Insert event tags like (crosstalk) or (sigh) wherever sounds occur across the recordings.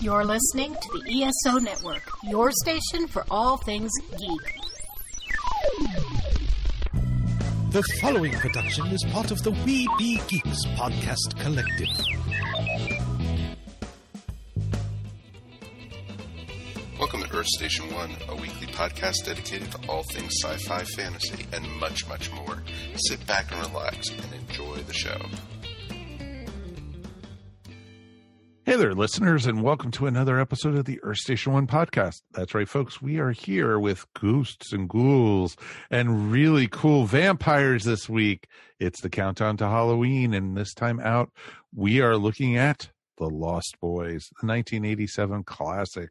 You're listening to the ESO Network, your station for all things geek. The following production is part of the We Be Geeks podcast collective. Welcome to Earth Station One, a weekly podcast dedicated to all things sci fi, fantasy, and much, much more. Sit back and relax and enjoy the show. Hey there, listeners, and welcome to another episode of the Earth Station One podcast. That's right, folks. We are here with ghosts and ghouls and really cool vampires this week. It's the countdown to Halloween, and this time out, we are looking at The Lost Boys, the 1987 classic.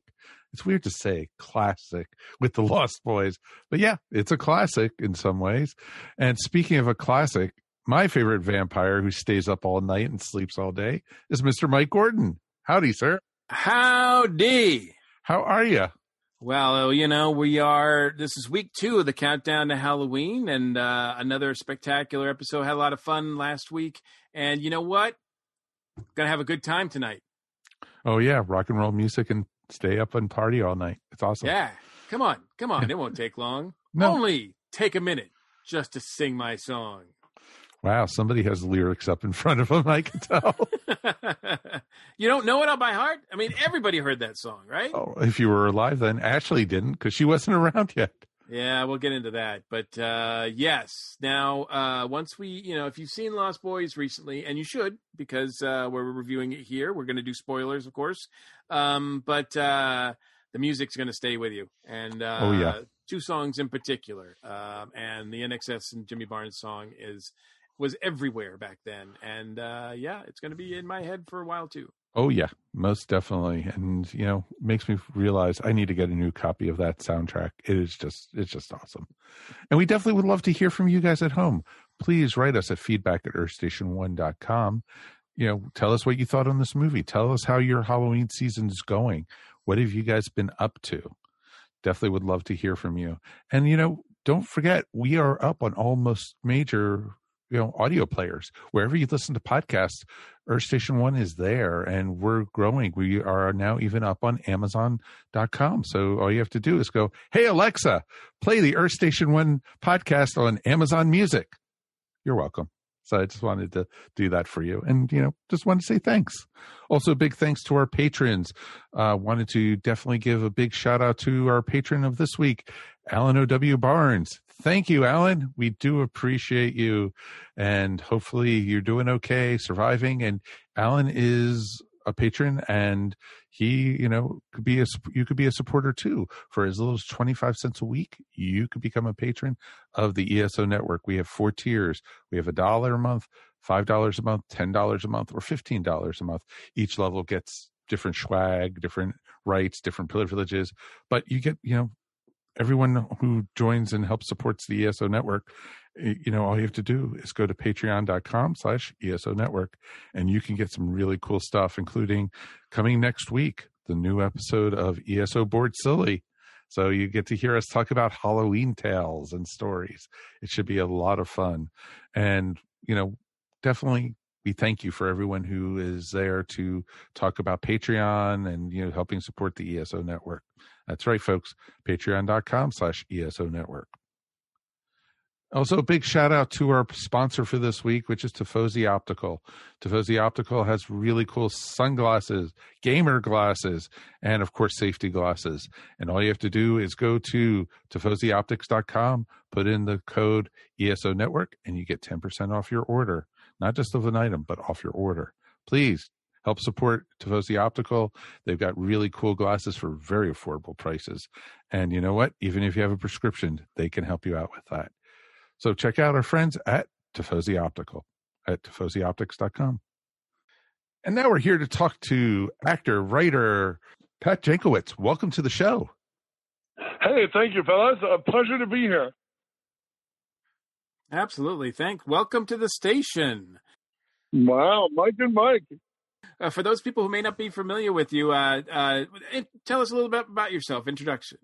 It's weird to say classic with The Lost Boys, but yeah, it's a classic in some ways. And speaking of a classic, my favorite vampire who stays up all night and sleeps all day is Mr. Mike Gordon. Howdy, sir. Howdy. How are you? Well, you know, we are, this is week two of the countdown to Halloween and uh, another spectacular episode. Had a lot of fun last week. And you know what? Gonna have a good time tonight. Oh, yeah. Rock and roll music and stay up and party all night. It's awesome. Yeah. Come on. Come on. (laughs) it won't take long. No. Only take a minute just to sing my song. Wow. Somebody has the lyrics up in front of them. I can tell. (laughs) you don't know it all by heart? I mean, everybody heard that song, right? oh, if you were alive then, Ashley didn't because she wasn't around yet. Yeah, we'll get into that. But uh, yes, now uh, once we, you know, if you've seen Lost Boys recently, and you should because uh, we're reviewing it here, we're going to do spoilers, of course. Um, but uh, the music's going to stay with you, and uh, Oh, yeah. two songs in particular, um, and the INXS and Jimmy Barnes song is was everywhere back then, and uh, yeah, it's going to be in my head for a while too. Oh, yeah. Most definitely. And, you know, makes me realize I need to get a new copy of that soundtrack. It is just, it's just awesome. And we definitely would love to hear from you guys at home. Please write us at feedback at earthstation1.com. You know, tell us what you thought on this movie. Tell us how your Halloween season is going. What have you guys been up to? Definitely would love to hear from you. And, you know, don't forget, we are up on almost major, you know, audio players. Wherever you listen to podcasts, Earth Station One is there and we're growing. We are now even up on Amazon.com. So all you have to do is go, Hey, Alexa, play the Earth Station One podcast on Amazon Music. You're welcome. So I just wanted to do that for you. And, you know, just want to say thanks. Also, big thanks to our patrons. Uh, wanted to definitely give a big shout out to our patron of this week, Alan O.W. Barnes. Thank you, Alan. We do appreciate you. And hopefully you're doing okay, surviving. And Alan is a patron and he, you know, could be a, you could be a supporter too. For as little as 25 cents a week, you could become a patron of the ESO network. We have four tiers. We have a dollar a month, $5 a month, $10 a month, or $15 a month. Each level gets different swag, different rights, different privileges, but you get, you know, everyone who joins and helps supports the ESO network, you know, all you have to do is go to patreon.com slash ESO network and you can get some really cool stuff, including coming next week, the new episode of ESO Board Silly. So you get to hear us talk about Halloween tales and stories. It should be a lot of fun. And, you know, definitely we thank you for everyone who is there to talk about Patreon and, you know, helping support the ESO network. That's right, folks. Patreon.com slash ESO network. Also, a big shout out to our sponsor for this week, which is Tifosi Optical. Tifosi Optical has really cool sunglasses, gamer glasses, and of course, safety glasses. And all you have to do is go to tifosioptics.com, put in the code ESO Network, and you get 10% off your order. Not just of an item, but off your order. Please help support Tifosi Optical. They've got really cool glasses for very affordable prices. And you know what? Even if you have a prescription, they can help you out with that. So check out our friends at Tifosi Optical at tifosioptics.com. And now we're here to talk to actor, writer, Pat Jankiewicz. Welcome to the show. Hey, thank you, fellas. A pleasure to be here. Absolutely. Thank. Welcome to the station. Wow, Mike and Mike. Uh, for those people who may not be familiar with you, uh, uh, tell us a little bit about yourself. Introduction.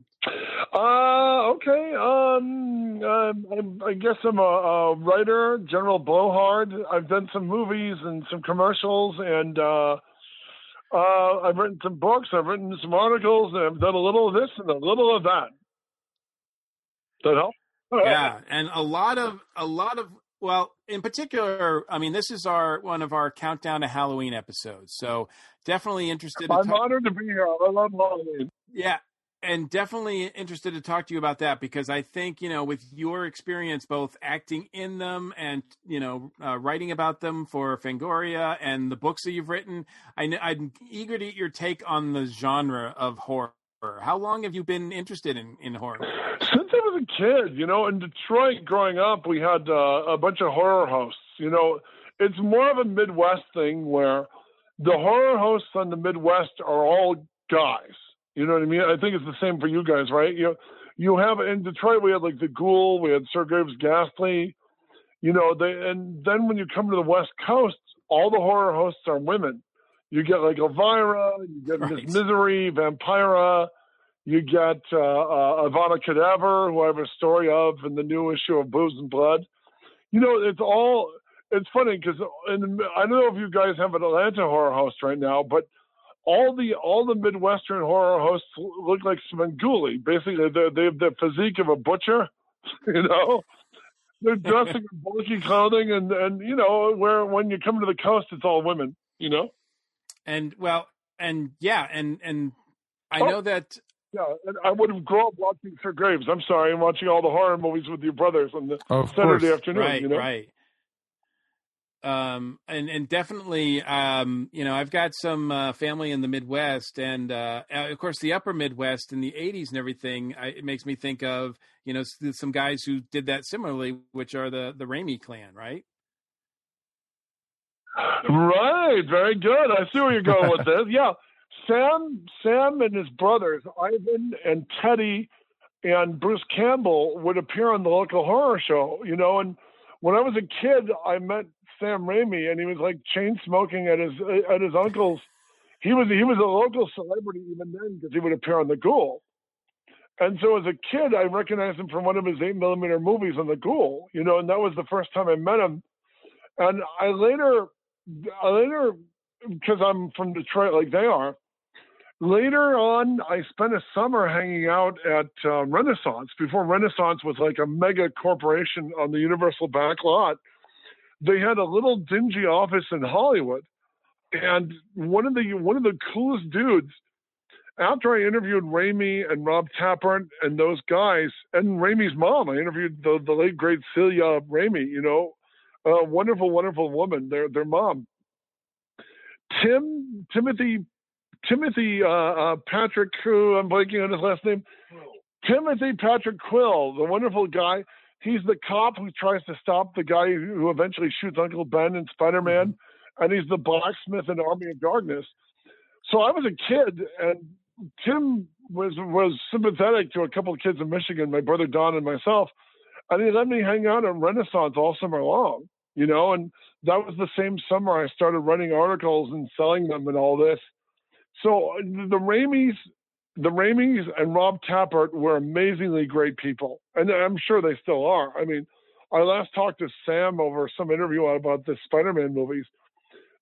Uh, okay. Um, um, I'm, I guess I'm a, a writer, General Blowhard. I've done some movies and some commercials, and uh, Uh, I've written some books, I've written some articles, and I've done a little of this and a little of that. Does That help? Yeah, and a lot of a lot of well, in particular, I mean, this is our one of our countdown to Halloween episodes. So definitely interested. I'm honored to be here. I love Halloween. Yeah, and definitely interested to talk to you about that because I think you know with your experience both acting in them and you know uh, writing about them for Fangoria and the books that you've written, I, am eager to get your take on the genre of horror. How long have you been interested in in horror? Since was a kid, you know, in Detroit growing up, we had uh, a bunch of horror hosts. You know, it's more of a Midwest thing where the horror hosts on the Midwest are all guys you know what I mean? I think it's the same for you guys, right? You you have in Detroit we had like the Ghoul, we had Sir Graves Ghastly, you know, they and then when you come to the West Coast, all the horror hosts are women. You get like Elvira, you get right. Miss Misery, Vampira, you get uh, uh, Avada Kedavra, who I have a story of in the new issue of Boobs and Blood. You know, it's all. It's funny because I don't know if you guys have an Atlanta horror host right now, but all the all the Midwestern horror hosts look like Svengoolie. Basically, they they have the physique of a butcher. (laughs) You know, they're dressing in bulky clothing, and and you know, where when you come to the coast, it's all women. You know, and well, and yeah, and and I oh, know that. Yeah, and I would have grown up watching Sir Graves. I'm sorry, and watching all the horror movies with your brothers on the Saturday course. afternoon. Right, you know? right um and and definitely um you know i've got some uh, family in the midwest and uh, of course the upper midwest in the 80s and everything I, it makes me think of you know some guys who did that similarly which are the the Raimi clan right right very good i see where you're going with this yeah sam sam and his brothers ivan and teddy and bruce campbell would appear on the local horror show you know and when i was a kid i met Sam Raimi, and he was like chain smoking at his at his uncle's. He was he was a local celebrity even then because he would appear on The Ghoul. And so as a kid, I recognized him from one of his eight millimeter movies on The Ghoul, you know, and that was the first time I met him. And I later, I later, because I'm from Detroit like they are, later on, I spent a summer hanging out at uh, Renaissance before Renaissance was like a mega corporation on the Universal back lot they had a little dingy office in Hollywood, and one of the one of the coolest dudes. After I interviewed Raimi and Rob Tapert and those guys, and Raimi's mom, I interviewed the, the late great Celia Raimi. You know, a wonderful, wonderful woman. Their their mom, Tim Timothy Timothy uh, uh, Patrick, who I'm blanking on his last name. Timothy Patrick Quill, the wonderful guy he's the cop who tries to stop the guy who eventually shoots Uncle Ben in Spider Man, mm-hmm. and he's the blacksmith in Army of Darkness. So I was a kid, and Tim was was sympathetic to a couple of kids in Michigan, my brother Don and myself, and he let me hang out at Renaissance all summer long. You know, and that was the same summer I started writing articles and selling them and all this. So the Raimis the Raimis and Rob Tapert were amazingly great people, and I'm sure they still are. I mean, I last talked to Sam over some interview about the Spider-Man movies,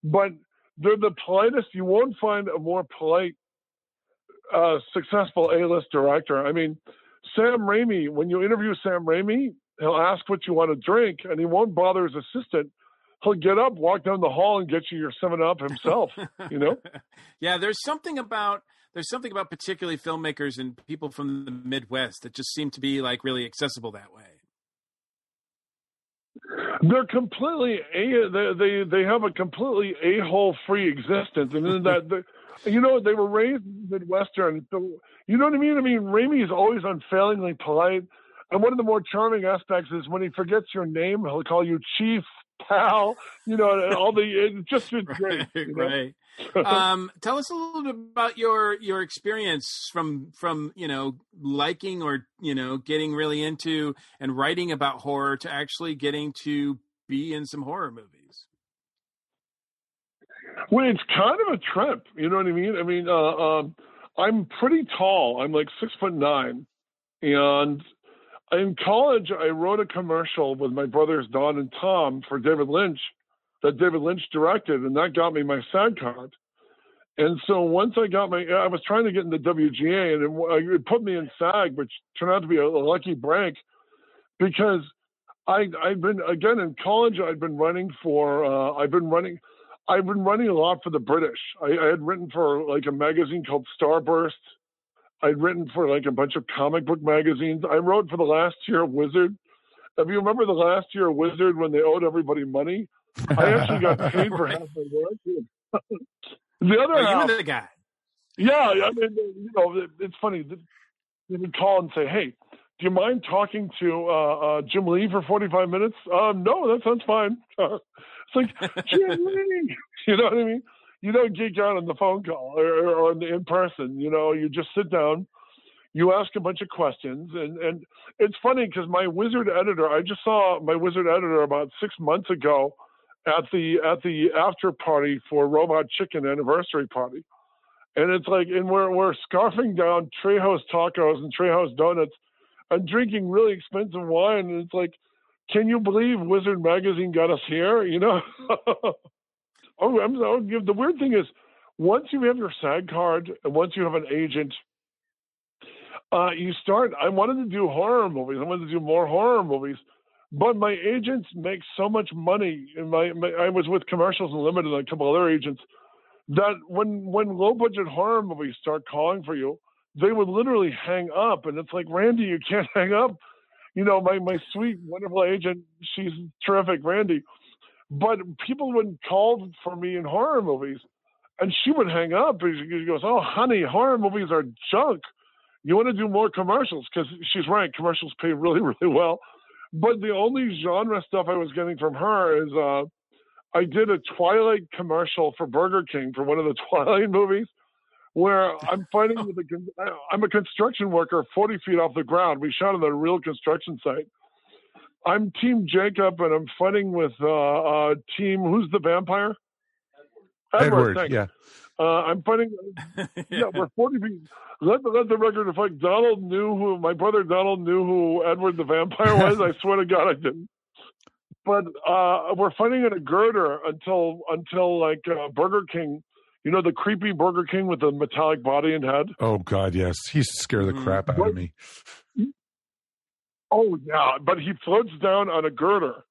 but they're the politest. You won't find a more polite, uh, successful A-list director. I mean, Sam Raimi. When you interview Sam Raimi, he'll ask what you want to drink, and he won't bother his assistant. He'll get up, walk down the hall, and get you your Seven Up himself. (laughs) you know? yeah, there's something about there's something about particularly filmmakers and people from the Midwest that just seem to be like really accessible that way. They're completely a they they, they have a completely a hole free existence, and that you know they were raised Midwestern. So, you know what I mean? I mean, Raimi is always unfailingly polite, and one of the more charming aspects is when he forgets your name, he'll call you Chief Pal. You know, all the it's just it's (laughs) great. right. You know? right (laughs) um, tell us a little bit about your your experience from from you know liking or you know getting really into and writing about horror to actually getting to be in some horror movies. Well, it's kind of a trip. You know what I mean? I mean, uh, um, I'm pretty tall. I'm like six foot nine, and in college, I wrote a commercial with my brothers Don and Tom for David Lynch that David Lynch directed, and that got me my SAG card. And so once I got my, I was trying to get into WGA, and it, it put me in SAG, which turned out to be a, lucky break because I I've been again in college. I've been running for uh, I've been running I've been running a lot for the British. I, I had written for like a magazine called Starburst. I'd written for like a bunch of comic book magazines. I wrote for the last year of Wizard. If you remember the last year of Wizard when they owed everybody money, I actually got (laughs) paid for half my work. (laughs) the other Oh, half, you were the guy. yeah, I mean, you know, it's funny. They would call and say, "Hey, do you mind talking to uh, uh, Jim Lee for 45 minutes?" Um, no, that sounds fine. (laughs) it's like Jim Lee, you know what I mean? You don't geek out on the phone call or, or on the in person. You know, you just sit down, you ask a bunch of questions, and and it's funny because my wizard editor, I just saw my wizard editor about six months ago at the at the after party for Robot Chicken anniversary party. And it's like, and we're we're scarfing down Trejo's tacos and Trejo's donuts, and drinking really expensive wine. And it's like, can you believe Wizard Magazine got us here? You know. (laughs) oh, I'm so, the weird thing is, once you have your SAG card and once you have an agent, uh, you start. I wanted to do horror movies. I wanted to do more horror movies, but my agents make so much money. And my, my I was with Commercials Unlimited and a couple other agents that when when low budget horror movies start calling for you, they would literally hang up, and it's like Randy, you can't (laughs) hang up. You know, my my sweet wonderful agent, she's terrific, Randy. But people would call for me in horror movies, and she would hang up. And she goes, "Oh, honey, horror movies are junk. You want to do more commercials?" Because she's right, commercials pay really, (laughs) really well. But the only genre stuff I was getting from her is uh, I did a Twilight commercial for Burger King for one of the (laughs) Twilight movies, where I'm fighting (laughs) with a. I'm a construction worker, 40 feet off the ground. We shot on a real construction site. I'm Team Jacob, and I'm fighting with uh, uh, Team. Who's the vampire? Edward, thanks. yeah. Uh, I'm fighting. (laughs) Yeah, we're 40 feet. Let the, let the record reflect. Donald knew who my brother Donald knew who Edward the vampire (laughs) was. I swear to God, I didn't. But uh, we're fighting in a girder until until like uh, Burger King. You know the creepy Burger King with the metallic body and head. Oh God, yes. He scared the Mhm. crap out of me. Oh yeah, but he floats down on a girder.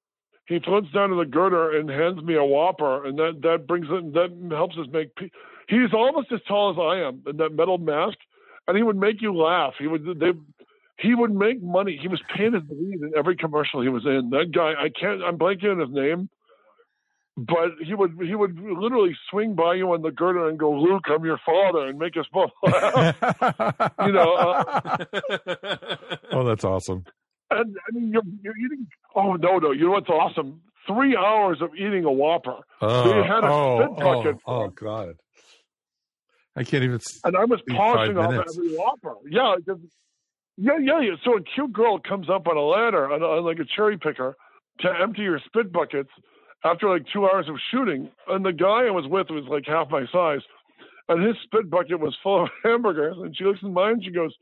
He floats down to the girder and hands me a Whopper, and that that brings it. That helps us make. pe- He's almost as tall as I am in that metal mask, and he would make you laugh. He would they. He would make money. He was painted lead in every commercial he was in. That guy, I can't. I'm blanking on his name, but he would he would literally swing by you on the girder and go, "Luke, I'm your father," and make us both laugh. (laughs) You know, uh, oh, that's awesome. And I mean, you're, you're eating. Oh no, no! You know what's awesome? Three hours of eating a Whopper, Oh, had a oh, spit bucket oh, oh, God. I can't even. and I was In polishing off every Whopper. Yeah, yeah, yeah, yeah. So a cute girl comes up on a ladder, on, on like a cherry picker, to empty your spit buckets after like two hours of shooting. And the guy I was with was like half my size, and his spit bucket was full of (laughs) hamburgers. And she looks in mine, and she goes.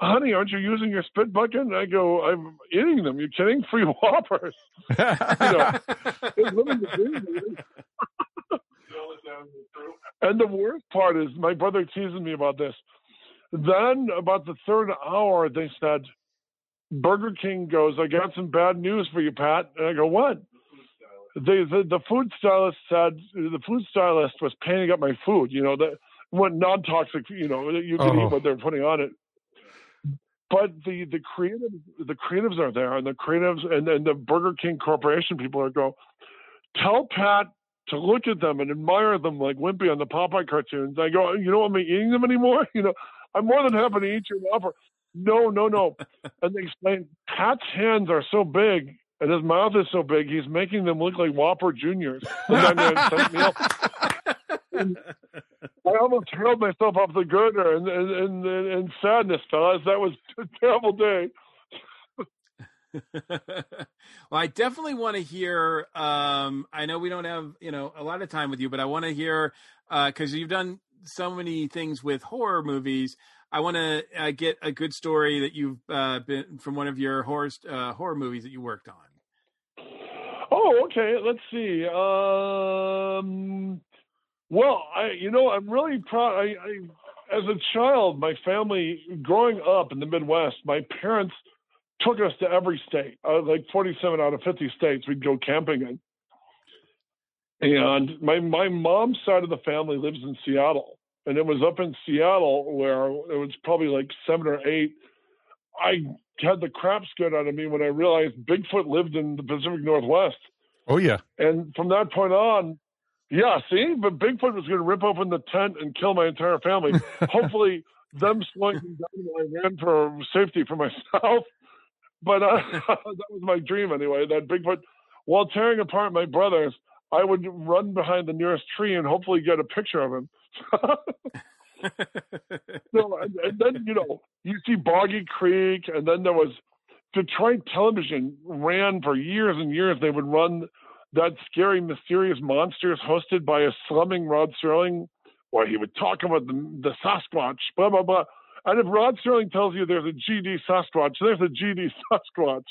Honey, aren't you using your spit bucket? And I go, I'm eating them. You're kidding? Free Whoppers. know, the dream, baby. and the worst part is my brother teasing me about this. Then about the third hour, they said, Burger King goes, I got some bad news for you, Pat. And I go, what? They, the, the food stylist said, the food stylist was painting up my food, you know, that what non-toxic, you know, that you can Oh. eat what they're putting on it. But the, the creative, the creatives are there and the creatives and, and the Burger King Corporation people are go, tell Pat to look at them and admire them like Wimpy on the Popeye cartoons. I go, you don't want me eating them anymore? (laughs) You know, I'm more than happy to eat your Whopper. No, no, no. (laughs) and they explain Pat's hands are so big and his mouth is so big, he's making them look like Whopper Juniors. (laughs) The 99 cent meal. I almost hurled myself off the girder and and, and, and sadness, fellas. That was a terrible day. (laughs) well, I definitely want to hear. Um, I know we don't have you know a lot of time with you, but I want to hear because you've done so many things with horror movies. I want to uh, get a good story that you've uh, been from one of your horror uh, horror movies that you worked on. Oh, okay. Let's see. Um, Well, I, you know, I'm really proud. I, I, as a child, my family, growing up in the Midwest, my parents took us to every state, uh, like 47 out of 50 states we'd go camping in. And my my mom's side of the family lives in Seattle, and it was up in Seattle where it was probably like seven or eight. I had the crap scared out of me when I realized Bigfoot lived in the Pacific Northwest. Oh yeah. And from that point on, yeah, see, but Bigfoot was going to rip open the tent and kill my entire family. (laughs) Hopefully, them slowing down I ran for safety for myself. (laughs) But uh, (laughs) that was my dream anyway. That Bigfoot, while tearing apart my brothers, I would run behind the nearest tree and hopefully get a picture of him. so, and, and, then you know you see Boggy Creek, and then there was Detroit Television ran for years and years. They would run that scary, mysterious monsters hosted by a slumming Rod Serling, where he would talk about the, the Sasquatch, blah blah blah. And if Rod Serling tells you there's a GD Sasquatch, there's a GD Sasquatch.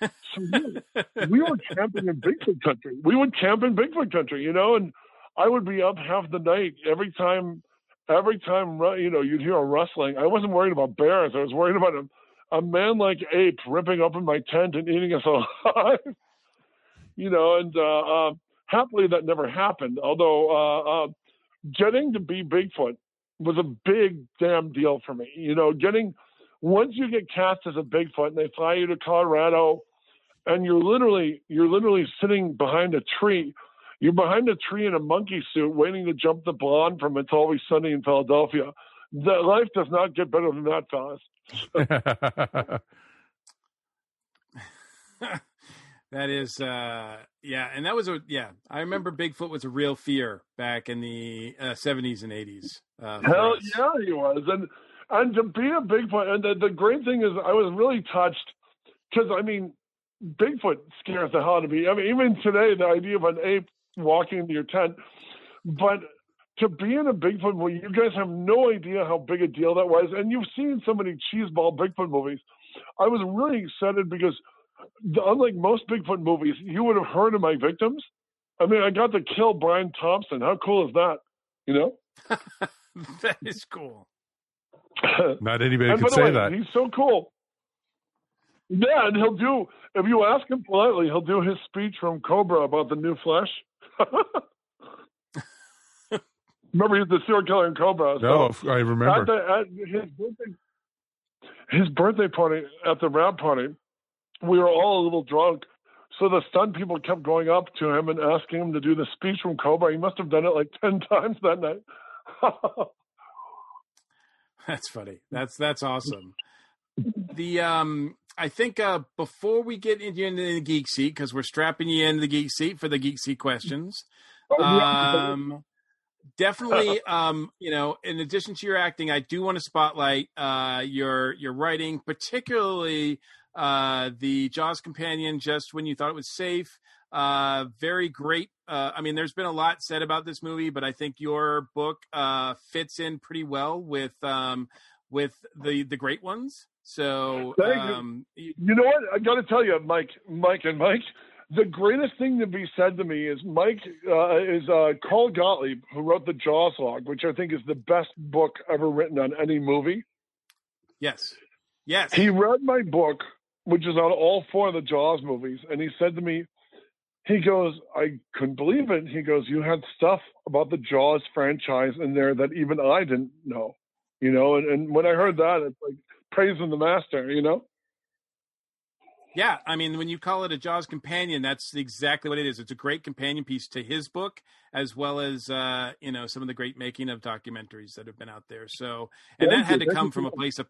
so we, (laughs) we were camping in Bigfoot country. We would camp in Bigfoot country, you know, and I would be up half the night every time. Every time, you know, you'd hear a rustling. I wasn't worried about bears. I was worried about a, a man-like ape ripping open my tent and eating us (laughs) alive. You know, and uh, uh, happily that never happened. Although uh, uh, getting to be Bigfoot was a big damn deal for me. You know, getting once you get cast as a Bigfoot and they fly you to Colorado, and you're literally you're literally sitting behind a tree. You're behind a tree in a monkey suit, waiting to jump the blonde from It's Always Sunny in Philadelphia. That life does not get better than that, fellas. (laughs) (laughs) (laughs) That is, uh, yeah, and that was a yeah. I remember Bigfoot was a real fear back in the uh, seventies uh, and eighties. Uh, Hell yeah, he was, and and to be a Bigfoot, and the, the great thing is, I was really touched because I mean, Bigfoot scares the hell out of me. I mean, even today, the idea of an ape walking into your tent, but to be in a Bigfoot movie, you guys have no idea how big a deal that was, and you've seen so many cheeseball Bigfoot movies. I was really excited because unlike most Bigfoot movies, you would have heard of my victims. I mean, I got to kill Brian Thompson. How cool is that? You know? (laughs) that is cool. Not anybody could say way, that. He's so cool. Yeah, and he'll do, if you ask him politely, he'll do his speech from Cobra about the new flesh. (laughs) remember, he's the serial killer in Cobra. No, I remember. At, the, at his, birthday, his birthday party, at the rap party, we were all a little drunk. So the stunt people kept going up to him and asking him to do the speech from Cobra. He must have done it like (laughs) ten times that night. (laughs) that's funny. That's that's awesome. The um, I think uh, before we get into, into the geek seat because we're strapping you into the geek seat for the geek seat questions. Oh, um, definitely (laughs) um you know in addition to your acting i do want to spotlight uh your your writing particularly uh, the Jaws companion just when you thought it was safe. Uh, very great. Uh, I mean, there's been a lot said about this movie, but I think your book uh, fits in pretty well with um, with the the great ones. So, um, you. you know what? I got to tell you, Mike, Mike, and Mike. The greatest thing to be said to me is Mike uh, is uh, Carl Gottlieb, who wrote the Jaws log, which I think is the best book ever written on any movie. Yes, yes. He read my book which is on all four of the Jaws movies. And he said to me, he goes, I couldn't believe it. He goes, you had stuff about the Jaws franchise in there that even I didn't know, you know. And, and when I heard that, it's like praising the master, you know. Yeah, I mean, when you call it a Jaws companion, that's exactly what it is. It's a great companion piece to his book, as well as uh, you know some of the great making of documentaries that have been out there. So, and that had to come from a place of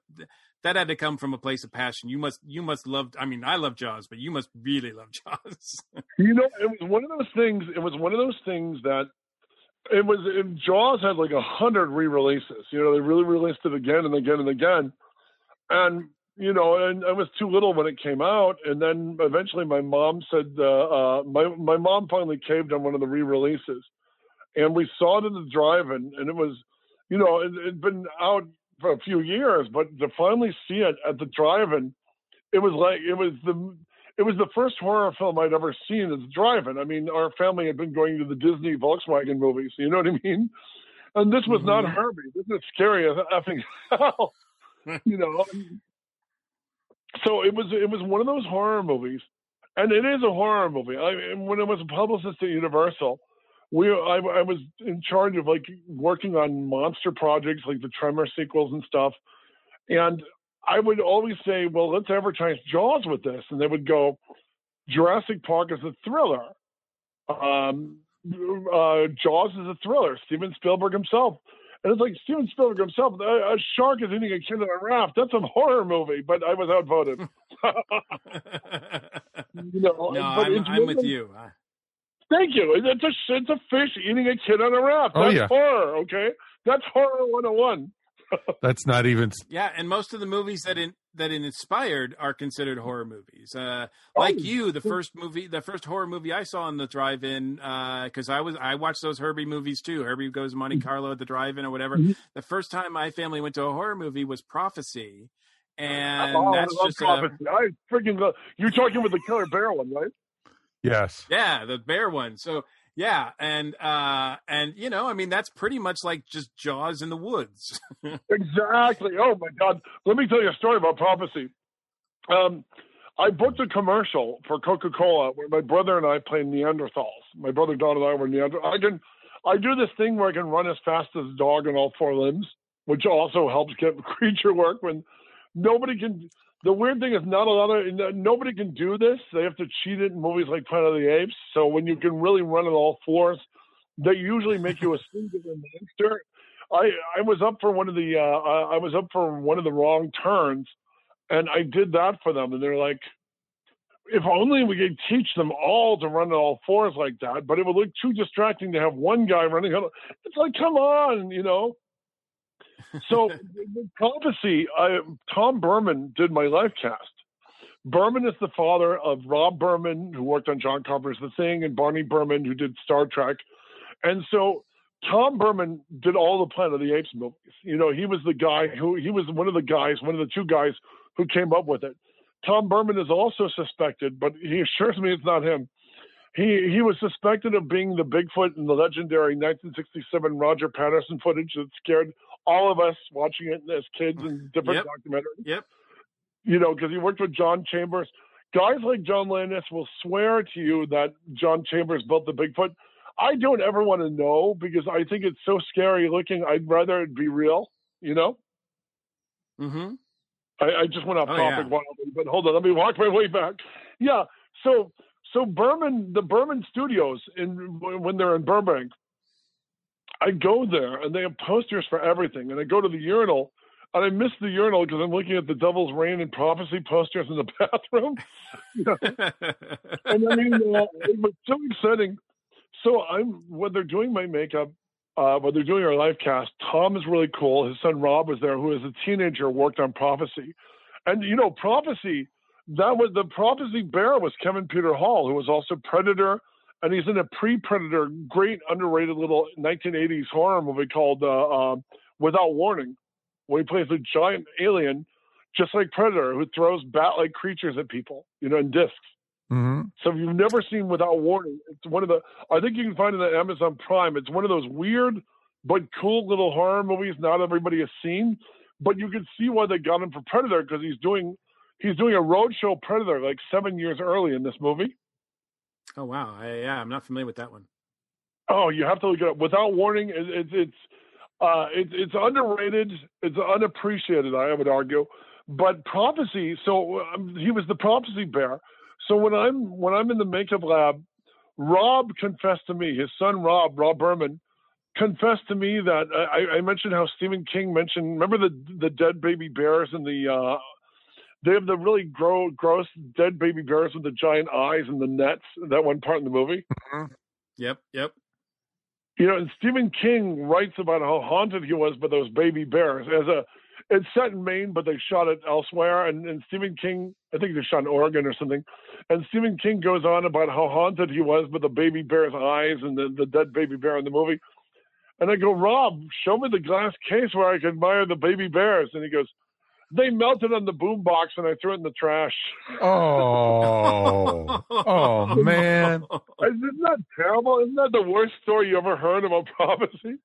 that had to come from a place of passion. You must you must love. I mean, I love Jaws, but you must really love (laughs) Jaws. you know, it was one of those things. It was one of those things that it was. It, Jaws had like a hundred re-releases. You know, they really released it again and again and again, and you know, and I was too little when it came out. And then eventually my mom said, uh, uh, my, my mom finally caved on one of the re-releases and we saw it in the drive-in and it was, you know, it had been out for a few years, but to finally see it at the drive-in, it was like, it was the, it was the first horror film I'd ever seen as a drive-in. I mean, our family had been going to the Disney Volkswagen movies. You know what I mean? And this was not Mhm. Herbie. This is scary as effing (laughs) hell. (laughs) you know. So it was it was one of those horror movies, and it is a horror movie. I when I was a publicist at Universal, we I, I was in charge of like working on monster projects like the Tremor sequels and stuff, and I would always say, well, let's advertise Jaws with this, and they would go, Jurassic Park is a thriller. Um, uh, Jaws is a thriller. Steven Spielberg himself. And it's like Steven Spielberg himself. A, a shark is eating a kid on a raft. That's a horror movie, but I was outvoted. (laughs) you know, no, but I'm, I'm with you. I- Thank you. It's a it's a fish eating a kid on a raft. Oh, That's yeah. horror. Okay, that's horror 101. (laughs) That's not even. Yeah, and most of the movies that in, that it inspired are considered horror movies. Uh, like Oh, you, the first movie, the first horror movie I saw in the drive-in, because I was I watched those Herbie movies too. Herbie goes Monte Carlo at the drive-in or whatever. Mhm. The first time my family went to a horror movie was Prophecy, and oh, that's just Prophecy. I freaking love. You're talking with the killer bear one, right? Yes. yeah, the bear one. So yeah, and uh, and you know, I mean, that's pretty much like just Jaws in the woods. (laughs) Exactly. Oh my God. Let me tell you a story about prophecy. Um, I booked a commercial for Coca Cola where my brother and I play Neanderthals. My brother Don and I were Neanderthals. I can, I do this thing where I can run as fast as a dog on all four limbs, which also helps get (laughs) creature work when nobody can. The weird thing is not a lot of nobody can do this. They have to cheat it in movies like Planet of the Apes. So when you can really run on all fours, they usually make you a (laughs) singular monster. I I was up for one of the uh, I was up for one of the wrong turns, and I did that for them, and they're like, if only we could teach them all to run on all fours like that, but it would look too distracting to have one guy running. It's like, come on, you know. So prophecy, I, Tom Burman did my live cast. Burman is the father of Rob Burman, who worked on John Carpenter's The Thing, and Barney Burman, who did Star Trek. And so Tom Burman did all the Planet of the Apes movies. You know, he was the guy who he was one of the guys, one of the two guys who came up with it. Tom Burman is also suspected, but he assures me it's not him. He he was suspected of being the Bigfoot in the legendary 1967 Roger Patterson footage that scared all of us watching it as kids in (laughs) different Yep. documentaries. Yep. You know, because he worked with John Chambers. Guys like John Landis will swear to you that John Chambers built the Bigfoot. I don't ever want to know because I think it's so scary looking. I'd rather it be real. You know. hmm I, I just went off Oh, topic yeah. wildly, but hold on, let me walk my way back. Yeah, so so Burman, the Burman Studios in when they're in Burbank, I go there and they have posters for everything, and I go to the urinal. And I miss the urinal because I'm looking at the Devil's Rain and Prophecy posters in the (laughs) bathroom. and I mean, uh, it was so exciting. So I'm when they're doing my makeup, uh, when they're doing our live cast, Tom is really cool. His son Rob was there, who as a teenager worked on Prophecy, and you know, Prophecy. That was the Prophecy bear was Kevin Peter Hall, who was also Predator, and he's in a pre-Predator, great underrated little 1980s horror movie called uh, uh, Without Warning, where he plays a giant alien, just like Predator, who throws bat-like creatures at people, you know, in discs. hmm So if you've never seen Without Warning, it's one of the I think you can find it on Amazon Prime. It's one of those weird but cool little horror movies not everybody has seen. But you can see why they got him for Predator because he's doing he's doing a roadshow Predator like seven years early in this movie. Oh wow, I, yeah, I'm not familiar with that one. Oh, you have to look it up. Without Warning, it, it, it's uh, it, it's underrated. It's unappreciated, I would argue. But prophecy. So um, he was the prophecy bear. So when I'm when I'm in the makeup lab, Rob confessed to me. His son Rob, Rob Burman, confessed to me that I, I mentioned how Stephen King mentioned. Remember the the dead baby bears and the uh, they have the really gro- gross dead baby bears with the giant eyes and the nets. That one part in the movie. Mm-hmm. Yep, yep. You know, and Stephen King writes about how haunted he was by those baby bears. As a, it's set in Maine, but they shot it elsewhere. And, and Stephen King, I think they shot in Oregon or something. And Stephen King goes on about how haunted he was by the baby bear's eyes and the, the dead baby bear in the movie. And I go, Rob, show me the glass case where I can admire the baby bears. And he goes, they melted on the boom box and I threw it in the trash. Oh, (laughs) oh man. Isn't that terrible? Isn't that the worst story you ever heard about prophecy?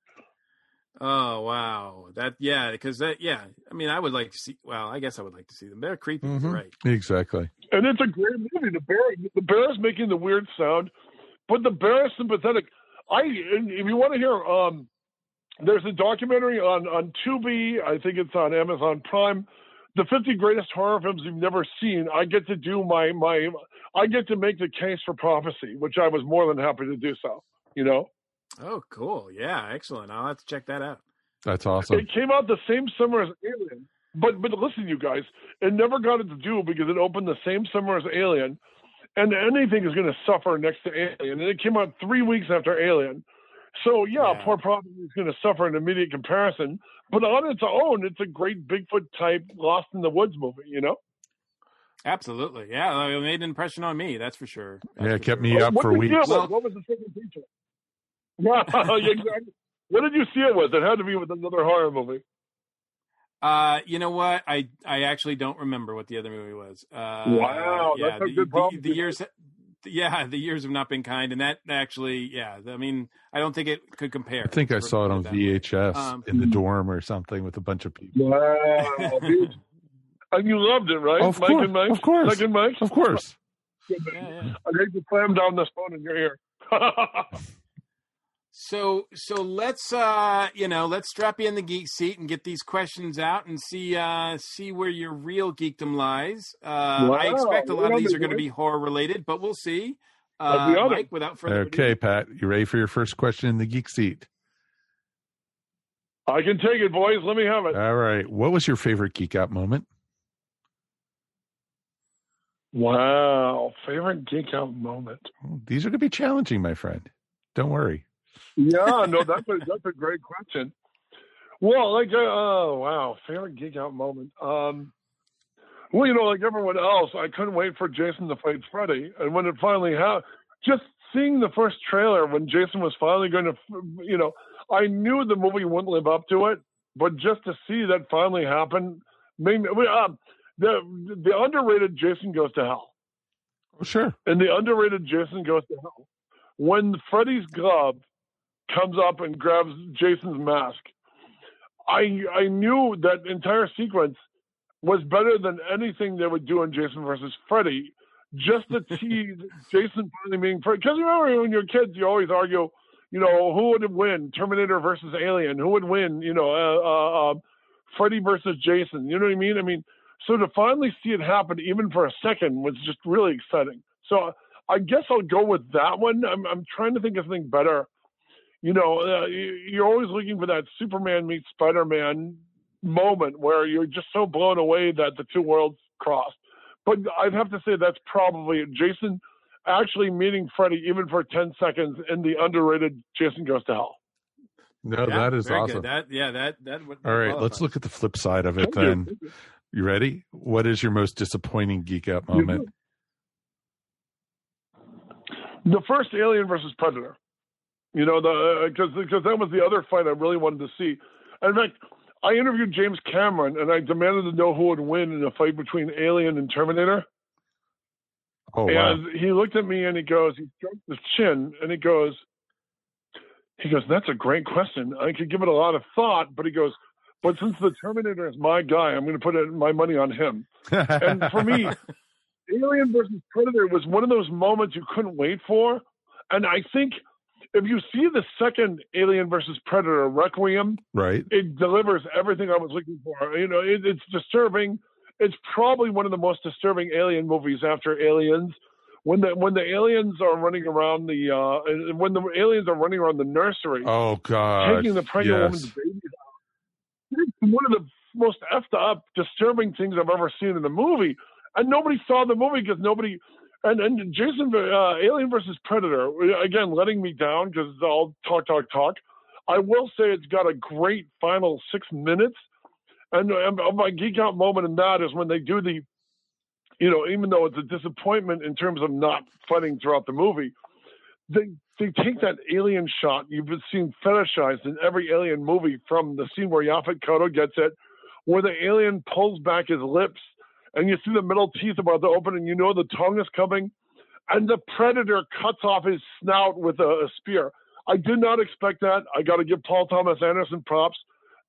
Oh wow, that yeah, because that yeah, I mean, I would like to see. Well, I guess I would like to see them. They're creepy, Mhm. right? Exactly. And it's a great movie. The bear, the bear is making the weird sound, but the bear is sympathetic. I, and if you want to hear, um, there's a documentary on on Tubi. I think it's on Amazon Prime. The 50 greatest horror films you've never seen. I get to do my my. I get to make the case for prophecy, which I was more than happy to do so. You know, Oh, cool. Yeah, excellent. I'll have to check that out. That's awesome. it came out the same summer as Alien. But but listen, you guys, it never got its due because it opened the same summer as Alien, and anything is going to suffer next to Alien. And it came out three weeks after Alien, so yeah, Yeah. poor Prophecy is going to suffer an immediate comparison. But on its own, it's a great Bigfoot type Lost in the Woods movie. You know, Absolutely. Yeah, it made an impression on me. That's for sure. That's Yeah, it kept sure. me up what for did you weeks. Well- what was the second feature? (laughs) Yeah, exactly. What did you see it with? It had to be with another horror movie. Uh, you know what? I I actually don't remember what the other movie was. Uh, Wow, yeah, that's a the, good the- problem The, to years, yeah, the years have not been kind, and that actually, yeah. I mean, I don't think it could compare. I think I saw it on. VHS Um, in the dorm or something with a bunch of people. Wow. (laughs) And you loved it, right? Of Mike course, and Mike? of course. Mike and Mike? Of course. Yeah, yeah. I'd hate to slam down this phone in your ear. (laughs) So so let's uh you know let's strap you in the geek seat and get these questions out and see uh see where your real geekdom lies. Uh, I expect a lot right of these are going to be horror related, but we'll see. Uh, be on it. Mike, without further Okay, ado, Pat, you ready for your first question in the geek seat? I can take it, boys. Let me have it. All right. What was your favorite geek out moment? Wow. Favorite geek out moment. These are going to be challenging, my friend. Don't worry. Yeah, no, that's a that's a great question. Well, like, uh, oh wow, favorite geek out moment. Um, well, you know, like everyone else, I couldn't wait for Jason to fight Freddy, and when it finally happened, just seeing the first trailer when Jason was finally going to, you know, I knew the movie wouldn't live up to it, but just to see that finally happen made me. Um, the the underrated Jason goes to hell. Oh, sure. and the underrated Jason goes to hell. When Freddy's glove comes up and grabs Jason's mask, I I knew that entire sequence was better than anything they would do in Jason versus Freddy. Just to (laughs) tease Jason finally being Freddy. Because remember when you're kids, you always argue, you know, who would win, Terminator versus Alien? Who would win? You know, uh, uh, uh, Freddy versus Jason. You know what I mean? I mean, so to finally see it happen, even for a second, was just really exciting. So I guess I'll go with that one. I'm I'm trying to think of something better. You know, uh, you- you're always looking for that Superman meets Spider-Man moment where you're just so blown away that the two worlds cross. But I'd have to say that's probably Jason actually meeting Freddy even for 10 seconds in the underrated Jason Goes to Hell. No, Yeah, that is awesome. Good. That yeah, that that would. All right, qualifies. let's look at the flip side of it Thank you. then. You ready? What is your most disappointing geek out moment? The first Alien versus Predator. You know, the uh, because because that was the other fight I really wanted to see. In fact, I interviewed James Cameron and I demanded to know who would win in a fight between Alien and Terminator. Oh, wow. And he looked at me and he goes, he stroked his chin and he goes, he goes, that's a great question. I could give it a lot of thought, but he goes, but since the Terminator is my guy, I'm going to put my money on him. And for me, (laughs) Alien versus Predator was one of those moments you couldn't wait for. And I think if you see the second Alien versus Predator Requiem, right. it delivers everything I was looking for. You know, it, it's disturbing. It's probably one of the most disturbing alien movies after Aliens. When the when the aliens are running around the uh, when the aliens are running around the nursery, Oh, God. taking the pregnant yes. woman's babies out. It's one of the most effed up, disturbing things I've ever seen in a movie. And nobody saw the movie because nobody. And and Jason, uh, Alien versus Predator, again, letting me down because it's all talk, talk, talk. I will say it's got a great final six minutes. And, and my geek out moment in that is when they do the, you know, even though it's a disappointment in terms of not fighting throughout the movie, they they take that alien shot you've been seeing fetishized in every alien movie from the scene where Yaphet Kotto gets it where the alien pulls back his lips and you see the middle teeth about to open and you know the tongue is coming and the predator cuts off his snout with a, a spear. I did not expect that. I got to give Paul Thomas Anderson props.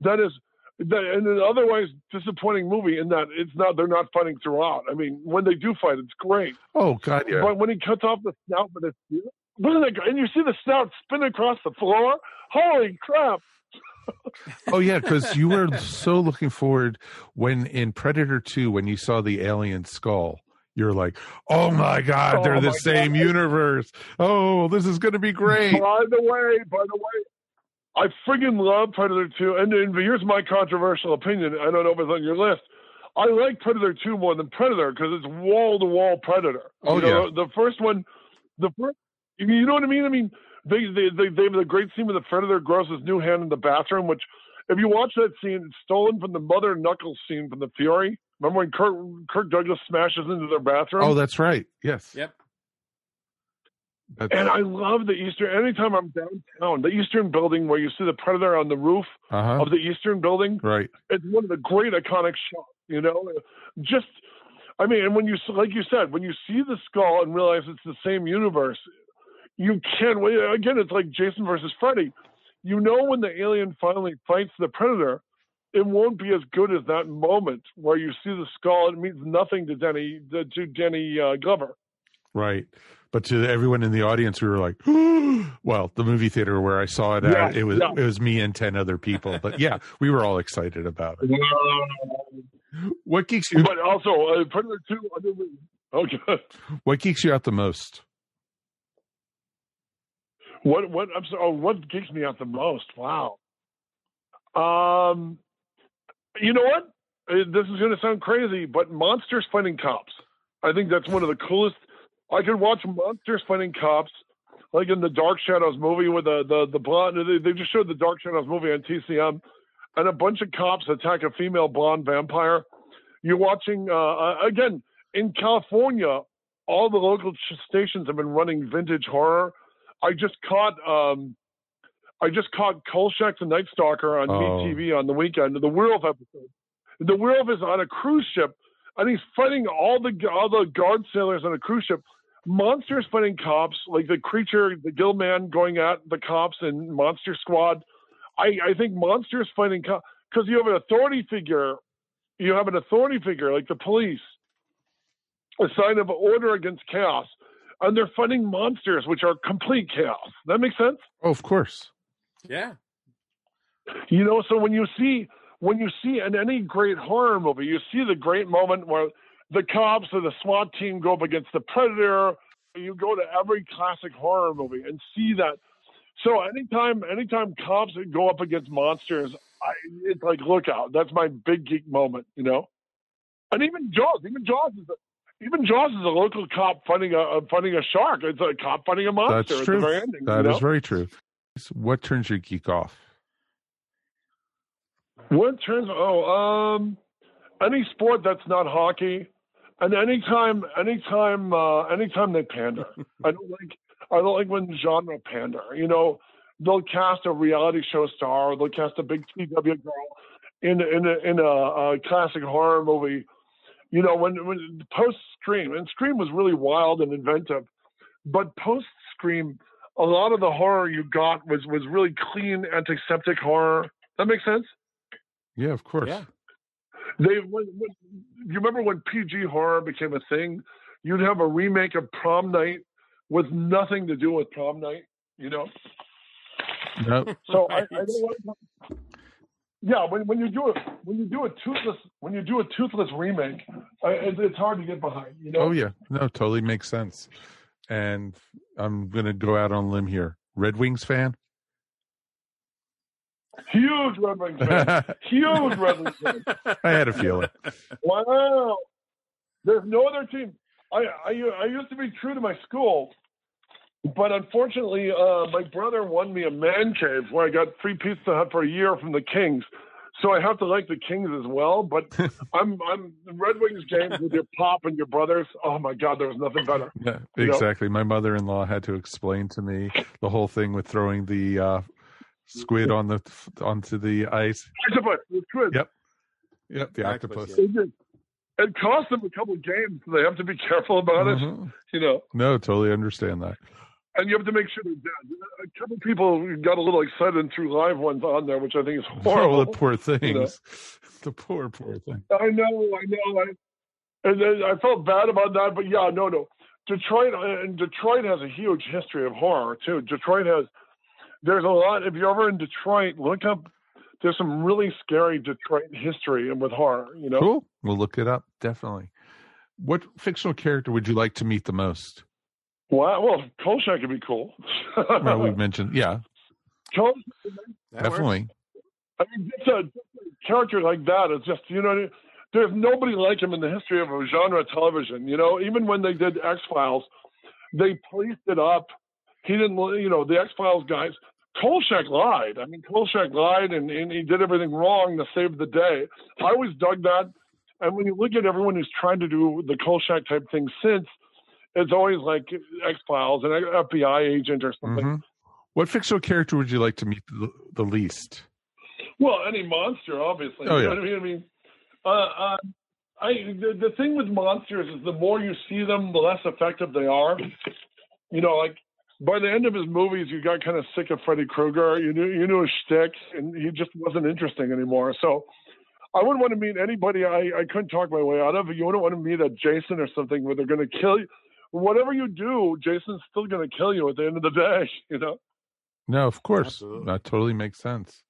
That is that, and an otherwise disappointing movie in that it's not they're not fighting throughout. I mean, when they do fight, it's great. Oh God, yeah. But when he cuts off the snout with his spear? And you see the snout spin across the floor. Holy crap! Oh yeah, because you were so looking forward when in Predator Two when you saw the alien skull. You're like, oh my god, Oh they're the my same God. universe. Oh, this is going to be great. By the way, by the way, I friggin' love Predator 2. And, and here's my controversial opinion. I don't know if it's on your list. I like Predator 2 more than Predator because it's wall to wall Predator. Oh, you know, yeah. The first one, the first, you know what I mean? I mean, they, they, they, they have the great scene with the Predator grows his new hand in the bathroom, which, if you watch that scene, it's stolen from the Mother Knuckles scene from The Fury. Remember when Kirk, Kirk Douglas smashes into their bathroom? Oh, that's right. Yes. Yep. That's, And I love the Eastern. Anytime I'm downtown, the Eastern building where you see the Predator on the roof uh-huh. of the Eastern building, Right. it's one of the great iconic shots. You know, just I mean, and when you like you said, when you see the skull and realize it's the same universe, you can't wait. Again, it's like Jason versus Freddy. You know, when the alien finally fights the Predator, it won't be as good as that moment where you see the skull. It means nothing to Danny to Danny uh, Glover. Right. But to everyone in the audience, we were like, (gasps) well, the movie theater where I saw it Yeah, at, it was yeah. it was me and ten other people. But yeah, we were all excited about it. What geeks you But also, uh, Predator Two. Okay. (laughs) What geeks you out the most? What what I'm oh, what geeks me out the most? Wow. Um, you know what? Uh, This is going to sound crazy, but monsters fighting cops. I think that's one of the coolest. I could watch monsters fighting cops, like in the Dark Shadows movie with the the the blonde. They, they just showed the Dark Shadows movie on TCM, and a bunch of cops attack a female blonde vampire. You're watching uh, uh, again in California. All the local stations have been running vintage horror. I just caught um, I just caught Kolchak the Night Stalker on Oh. MeTV on the weekend. The Werewolf episode. The Werewolf is on a cruise ship, and he's fighting all the all the guard sailors on a cruise ship. Monsters fighting cops, like the creature, the Gill Man going at the cops in Monster Squad. I, I think monsters fighting cops because you have an authority figure. You have an authority figure like the police, a sign of order against chaos, and they're funding monsters, which are complete chaos. That makes sense. Oh, of course. Yeah. You know, so when you see when you see in any great horror movie, you see the great moment where the cops or the SWAT team go up against the predator. You go to every classic horror movie and see that. So anytime anytime cops go up against monsters, I, it's like look out. That's my big geek moment, you know. And even Jaws, even Jaws is a, even Jaws is a local cop fighting a, fighting a shark. It's a cop fighting a monster That's at true. ending. That you is very true. What turns your geek off? What turns? Oh, um, any sport that's not hockey, and anytime, anytime, uh, anytime they pander. (laughs) I don't like. I don't like when genre pander. You know, they'll cast a reality show star, or they'll cast a big TW girl in in a, in a, a classic horror movie. You know, when when post Scream, and Scream was really wild and inventive, but post Scream, a lot of the horror you got was was really clean antiseptic horror. That makes sense. Yeah, of course. Yeah. They when, when, you remember when PG horror became a thing? You'd have a remake of Prom Night with nothing to do with Prom Night, you know. No, So I, I (laughs) don't want to, yeah, when, when you do it when you do a toothless when you do a toothless remake, I, it, it's hard to get behind, you know. Oh yeah, no, totally makes sense. And I'm gonna go out on a limb here. Red Wings fan. Huge Red Wings fan. (laughs) Huge Red Wings fan. I had a feeling. Wow. There's no other team. I, I I used to be true to my school, but unfortunately, uh, my brother won me a man cave where I got free Pizza Hut for a year from the Kings. So I have to like the Kings as well. But (laughs) I'm I'm Red Wings games with your pop and your brothers. Oh my God, there was nothing better. (laughs) Yeah, You know? exactly. My mother-in-law had to explain to me the whole thing with throwing the uh, squid on the onto the ice. Octopus, it's good. Yep. Yep, the octopus. Octopus, It, just- it cost them a couple of games. So they have to be (laughs) careful about it. Mhm. You know, No, totally understand that. And you have to make sure they're dead. A couple of people got a little excited and threw live ones on there, which I think is (laughs) Oh, horrible. the poor things. know. The poor, poor thing. I know, I know. I, and then I felt bad about that, but yeah, no, no. Detroit uh, and Detroit has a huge history of horror too. Detroit has. There's a lot. If you're ever in Detroit, look up. There's some really scary Detroit history and with horror. You know. Cool. We'll look it up. Definitely. What fictional character would you like to meet the most? Wow. Well, Kolchak would be cool. (laughs) Well, we mentioned, yeah, definitely. I mean, just a, just a character like that is just you know. There's nobody like him in the history of a genre television. You know, even when they did X Files, they policed it up. He didn't, you know, the X Files guys. Kolchak lied. I mean, Kolchak lied and, and he did everything wrong to save the day. I always dug that. And when you look at everyone who's trying to do the Kolchak type thing since, it's always like X Files, an FBI agent or something. Mhm. What fictional character would you like to meet the, the least? Well, any monster, obviously. Oh, You yeah. know what I mean? I mean, uh, uh, I the, the thing with monsters is the more you see them, the less effective they are. You know, like by the end of his movies, you got kind of sick of Freddy Krueger. You knew you knew his shtick, and he just wasn't interesting anymore. So. I wouldn't want to meet anybody I, I couldn't talk my way out of. You wouldn't want to meet a Jason or something where they're going to kill you. Whatever you do, Jason's still going to kill you at the end of the day. (laughs) You know. No, of course. Absolutely. That totally makes sense.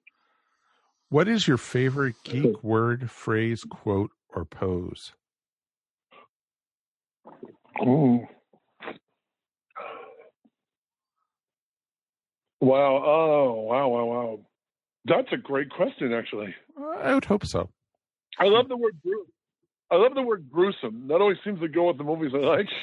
What is your favorite geek word, phrase, quote, or pose? Ooh. Wow. Oh, wow, wow, wow. That's a great question, actually. I would hope so. I love the word gruesome. I love the word gruesome. That always seems to go with the movies I like. (laughs)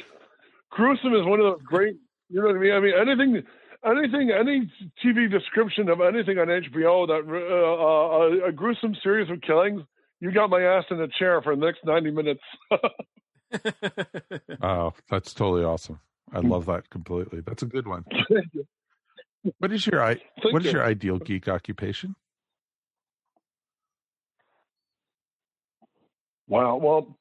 Gruesome is one of those great, you know what I mean? I mean, anything, anything, any TV description of anything on HBO that uh, uh, a gruesome series of killings, you got my ass in a chair for the next 90 minutes. (laughs) Oh, that's totally awesome. I love that completely. That's a good one. (laughs) What is your i- what is you. your ideal geek occupation? Wow. Well,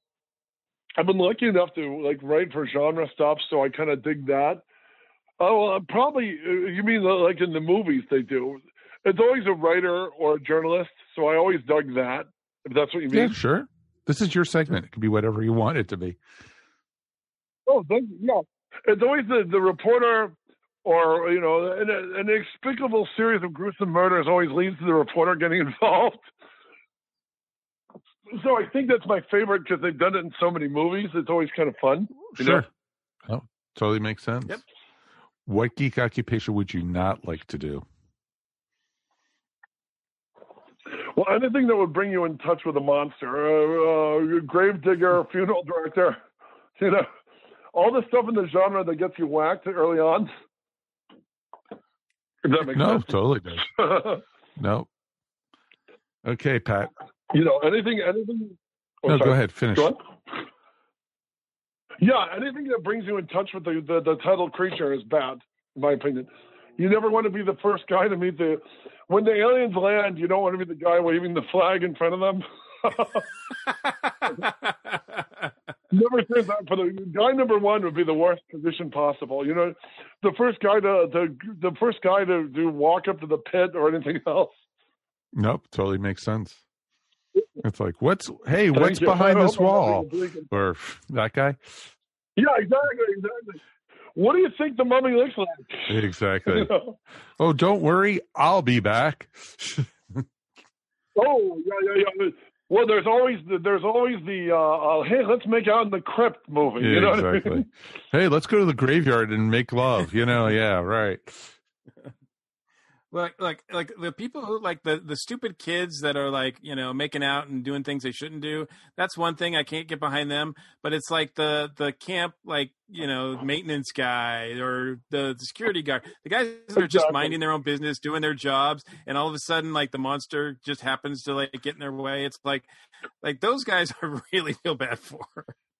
I've been lucky enough to like write for genre stuff, so I kind of dig that. Oh, well, probably uh, you mean like in the movies they do. It's always a writer or a journalist, so I always dug that. If that's what you mean. Yeah, sure. This is your segment. It can be whatever you want it to be. Oh, thank you. yeah. It's always the the reporter. Or you know, an, an inexplicable series of gruesome murders always leads to the reporter getting (laughs) involved. So I think that's my favorite because they've done it in so many movies. It's always kind of fun. You know? Sure. Oh, totally makes sense. Yep. What geek occupation would you not like to do? Well, anything that would bring you in touch with a monster, uh, uh, grave digger, funeral director, you know, all the stuff in the genre that gets you whacked early on. If that makes No, sense. totally does. (laughs) No. Okay, Pat. You know, anything, anything. oh, no, sorry. go ahead. Finish. Go on. Yeah, anything that brings you in touch with the, the, the title creature is bad, in my opinion. You never want to be the first guy to meet the. When the aliens land, you don't want to be the guy waving the flag in front of them. (laughs) (laughs) never turns out for the guy number one would be the worst position possible. You know, the first guy to, the the first guy to, to walk up to the pit or anything (laughs) else. Nope, totally makes sense. It's like, what's hey, what's you. (laughs) behind this hope I'm not wall? Or that guy? Yeah, exactly, exactly. What do you think the mummy looks like? Exactly. (laughs) You? Oh, don't worry, I'll be back. (laughs) Oh, yeah, yeah, yeah. Well, there's always the, there's always the uh, uh, hey, let's make out in the crypt movie. you Yeah, know what I exactly. mean? hey, let's go to the graveyard and make love. You know, yeah, right. Like like like the people who like the the stupid kids that are like you know making out and doing things they shouldn't do that's one thing i can't get behind them but it's like the the camp like you know maintenance guy or the, the security guard the guys that are just minding their own business doing their jobs and all of a sudden like the monster just happens to like get in their way it's like like those guys (laughs) i really feel bad for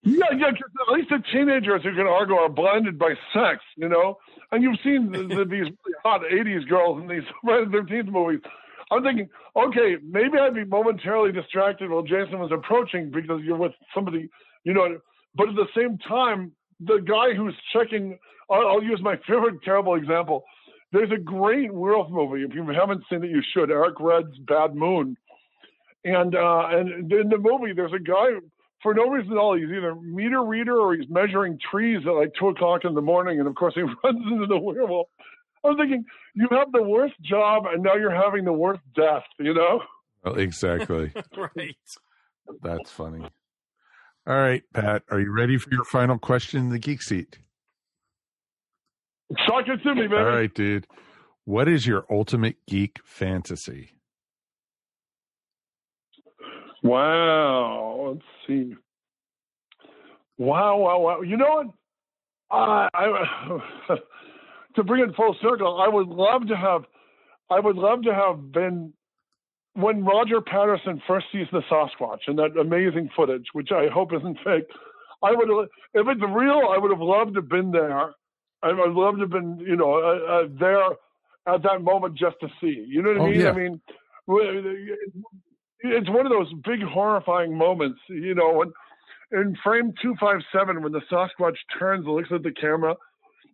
Yeah, yeah. at least the teenagers who can argue are blinded by sex, you know. And you've seen the, the, these hot '80s girls in these (laughs) Friday the Thirteenth movies. I'm thinking, okay, maybe I'd be momentarily distracted while Jason was approaching because you're with somebody, you know. But at the same time, the guy who's checking, I'll, I'll use my (laughs) favorite terrible example. There's a great werewolf movie. If you haven't seen it, you should. Eric Red's Bad Moon. And uh, and in the movie, there's a guy for no reason at all. He's either meter reader or he's measuring trees at like two o'clock in the morning, and of course he (laughs) runs into the werewolf. I'm thinking, you have the worst job, and now you're having the worst death. You know? Well, exactly. (laughs) right. That's funny. All right, Pat, are you ready for your final question in the geek seat? Suck it to me, man. All right, dude. What is your ultimate geek fantasy? Wow. Let's see. Wow, wow, wow. You know what? Uh, I (laughs) to bring it full circle, I would love to have, I would love to have been when Roger Patterson first sees the Sasquatch and that amazing footage, which I hope isn't fake. I would, if it's real, I would have loved to have been there. I would love to have been, you know, uh, uh, there at that moment just to see. You know what I Oh, mean? yeah. I mean, it's one of those big horrifying moments, you know, when in frame 257 when the Sasquatch turns and looks at the camera.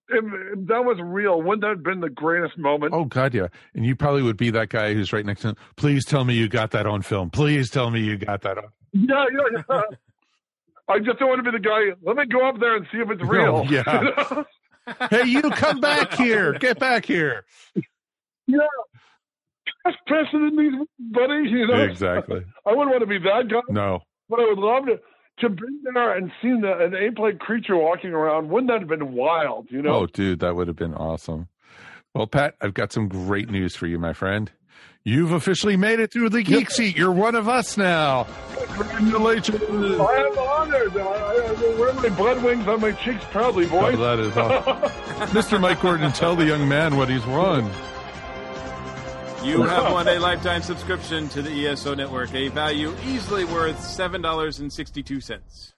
If, if that was real, wouldn't that have been the greatest moment? Oh God, yeah. And you probably would be that guy who's right next to him. Please tell me you got that on film. Please tell me you got that on. Yeah, yeah, yeah. (laughs) I just don't want to be the guy. Let me go up there and see if it's real. Oh, yeah. (laughs) Hey, you come back here. Get back here. (laughs) yeah. That's precedent, these buddy. You know, Exactly. (laughs) I wouldn't want to be that guy, No. but I would love to to be there and see the, an ape-like creature walking around. Wouldn't that have been wild? You know. Oh, dude, that would have been awesome. Well, Pat, I've got some great news for you, my friend. You've officially made it through the geek seat. You're one of us now. Congratulations. I am honored. I, I, I wear my blood wings on my cheeks proudly, Oh, that is awesome. (laughs) Mr. Mike Gordon, tell the young man what he's won. You have won a lifetime subscription to the ESO network, a value easily worth seven dollars and sixty-two cents.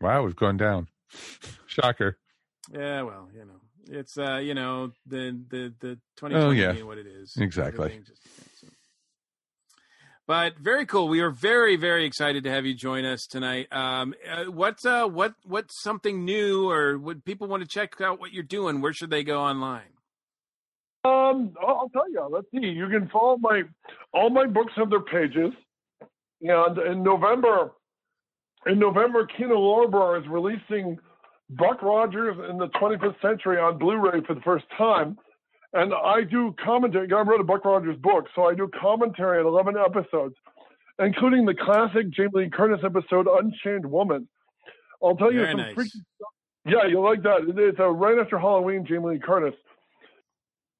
Wow, we've gone down. Shocker. Yeah, well, you know, it's uh, you know, the the the twenty Oh, twenty yeah. being what it is. Exactly. Just- so. But very cool. We are very very excited to have you join us tonight. Um, uh, what's uh, what what's something new, or would people want to check out what you're doing? Where should they go online? Um, I'll tell you. Let's see. You can follow my all my books have their pages, and in November, in November, Kino Lorber is releasing Buck Rogers in the 25th Century on Blu-ray for the first time, and I do commentary. I wrote a Buck Rogers book, so I do commentary on 11 episodes, including the classic Jamie Lee Curtis episode "Unchained Woman." I'll tell you Very some nice. freaky yeah, you like that. It's uh, right after Halloween, Jamie Lee Curtis.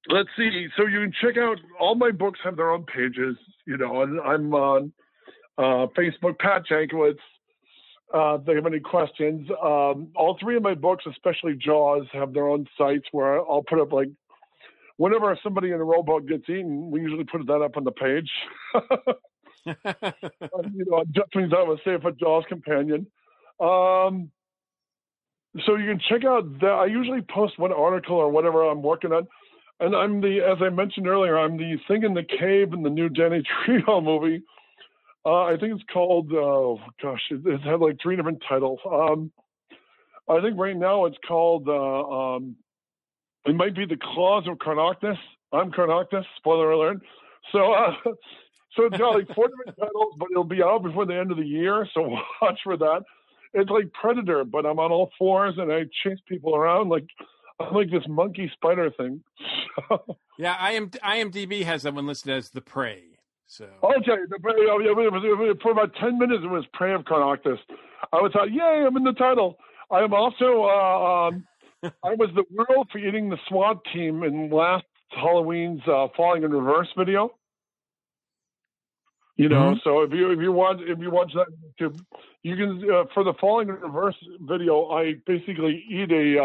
Let's see. So you can check out all my books have their own pages, you know, and I'm on uh, Facebook, Pat Jankiewicz. Uh, if they have any questions. Um, all three of my books, especially Jaws, have their own sites where I'll put up like whenever somebody in a rowboat gets eaten, we usually put that up on the page. (laughs) (laughs) you know, just means I was safe a Jaws companion. Um, so you can check out that. I usually post one article or whatever I'm working on. And I'm the, as I mentioned earlier, I'm the thing in the cave in the new Danny (laughs) Trejo movie. Uh, I think it's called, oh gosh, it, it's had like three different titles. Um, I think right now it's called, uh, um, it might be The Claws of Carnoctus. I'm Carnoctus, spoiler alert. So, uh, (laughs) so it's got like four different titles, but it'll be out before the end of the year. So (laughs) watch for that. It's like Predator, but I'm on all fours and I chase people around like I'm like this monkey spider thing. (laughs) yeah, I am. IMDb has that one listed as the prey. So okay, the, was- it was- for about ten minutes it was Prey of Carnoctus. I was like, yay, I'm in the title. I am also uh, um, (laughs) I was the world for eating the SWAT team in last Halloween's uh, Falling in Reverse video. You know, so if you if you want if you watch that YouTube, you can uh, for the Falling in Reverse video, I basically eat a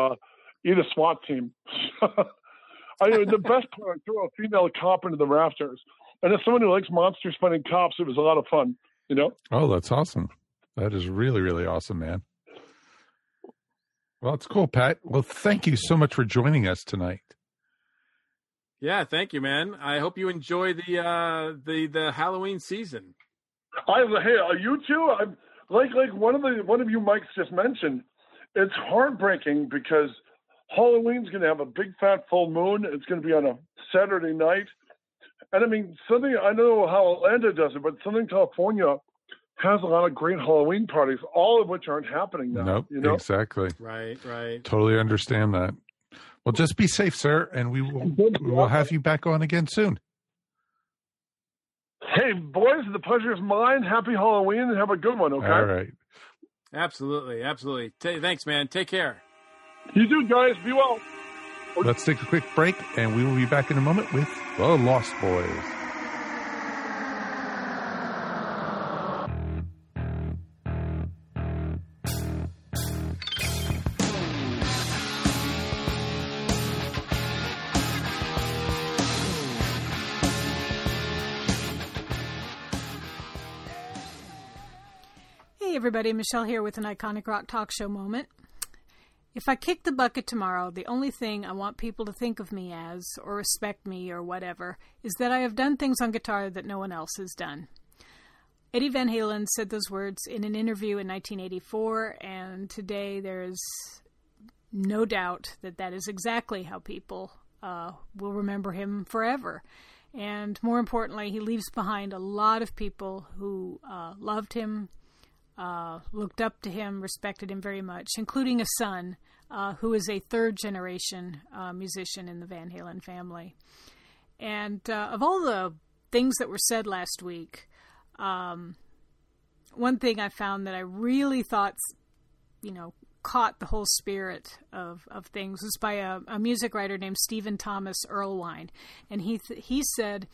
uh, eat a SWAT team. (laughs) I the best part, I threw a female cop into the rafters, and as someone who likes monsters fighting cops, it was a lot of fun. You know. Oh, that's awesome. That is really, really awesome, man. Well, it's cool, Pat. Well, thank you so much for joining us tonight. Yeah, thank you, man. I hope you enjoy the uh, the the Halloween season. I hey, are you two? I'm like like one of the one of you Mike's just mentioned. It's heartbreaking because Halloween's going to have a big fat full moon. It's going to be on a Saturday night, and I mean something. I know how Atlanta does it, but Southern California has a lot of great Halloween parties, all of which aren't happening now. Nope, you know? exactly. Right, right. Totally understand that. Well, just be safe, sir, and we will we will have you back on again soon. Hey, boys, the pleasure is mine. Happy Halloween and have a good one, okay? All right. Absolutely, absolutely. Ta thanks, man. Take care. You too, guys. Be well. Let's take a quick break, and we will be back in a moment with the Lost Boys. Hey, everybody, Michelle here with an iconic rock talk show moment. If I kick the bucket tomorrow, the only thing I want people to think of me as, or respect me, or whatever, is that I have done things on guitar that no one else has done. Eddie Van Halen said those words in an interview in 1984, and today there is no doubt that that is exactly how people uh, will remember him forever. And more importantly, he leaves behind a lot of people who uh, loved him, uh, looked up to him, respected him very much, including a son uh, who is a third generation uh, musician in the Van Halen family. And uh, of all the things that were said last week, um, one thing I found that I really thought, you know, caught the whole spirit of, of things was by a, a music writer named Stephen Thomas Erlewine. And he, th- he said,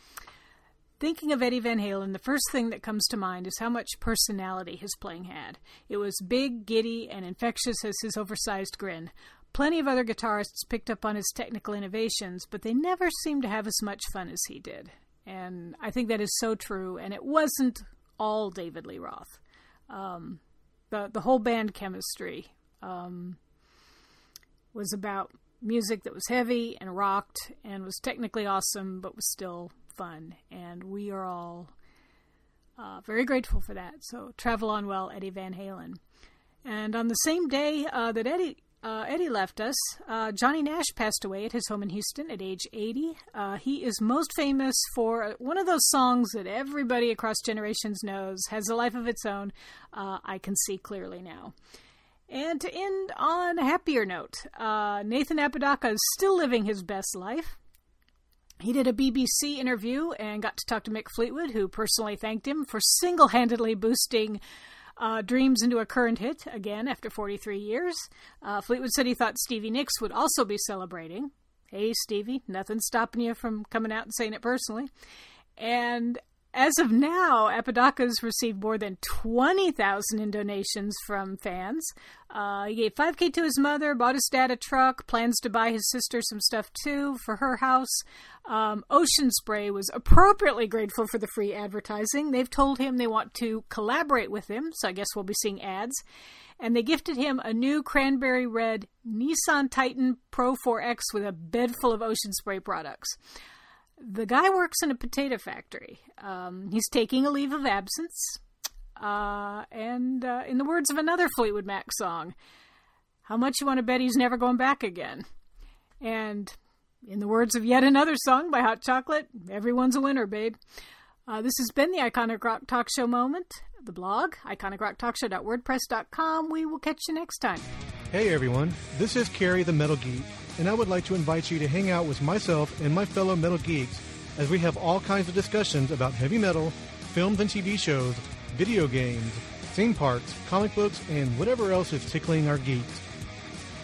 Thinking of Eddie Van Halen, the first thing that comes to mind is how much personality his playing had. It was big, giddy, and infectious as his oversized grin. Plenty of other guitarists picked up on his technical innovations, but they never seemed to have as much fun as he did. And I think that is so true, and it wasn't all David Lee Roth. Um, the, the whole band chemistry um, was about music that was heavy and rocked and was technically awesome, but was still fun, and we are all uh, very grateful for that. So travel on well, Eddie Van Halen. And on the same day uh, that Eddie uh, Eddie left us, uh, Johnny Nash passed away at his home in Houston at age 80. Uh, he is most famous for one of those songs that everybody across generations knows, has a life of its own. Uh, I can see clearly now. And to end on a happier note, Nathan Apodaca is still living his best life. He did a BBC interview and got to talk to Mick Fleetwood, who personally thanked him for single handedly boosting uh, Dreams into a current hit again after 43 years. Uh, Fleetwood said he thought Stevie Nicks would also be celebrating. Hey, Stevie, nothing's stopping you from coming out and saying it personally. And as of now, Apodaca's received more than 20,000 in donations from fans. Uh, he gave 5K to his mother, bought his dad a truck, plans to buy his sister some stuff too for her house. Um, Ocean Spray was appropriately grateful for the free advertising. They've told him they want to collaborate with him, so I guess we'll be seeing ads. And they gifted him a new cranberry red Nissan Titan Pro 4X with a bed full of Ocean Spray products the guy works in a potato factory. Um, he's taking a leave of absence. Uh, and uh, in the words of another Fleetwood Mac song, how much you want to bet he's never going back again? And in the words of yet another song by Hot Chocolate, everyone's a winner, babe. Uh, this has been the Iconic Rock Talk Show moment. The blog, iconicrocktalkshow.wordpress.com. We will catch you next time. Hey everyone, this is Carrie the Metal Geek and I would like to invite you to hang out with myself and my fellow metal geeks as we have all kinds of discussions about heavy metal, films and TV shows, video games, theme parks, comic books, and whatever else is tickling our geeks.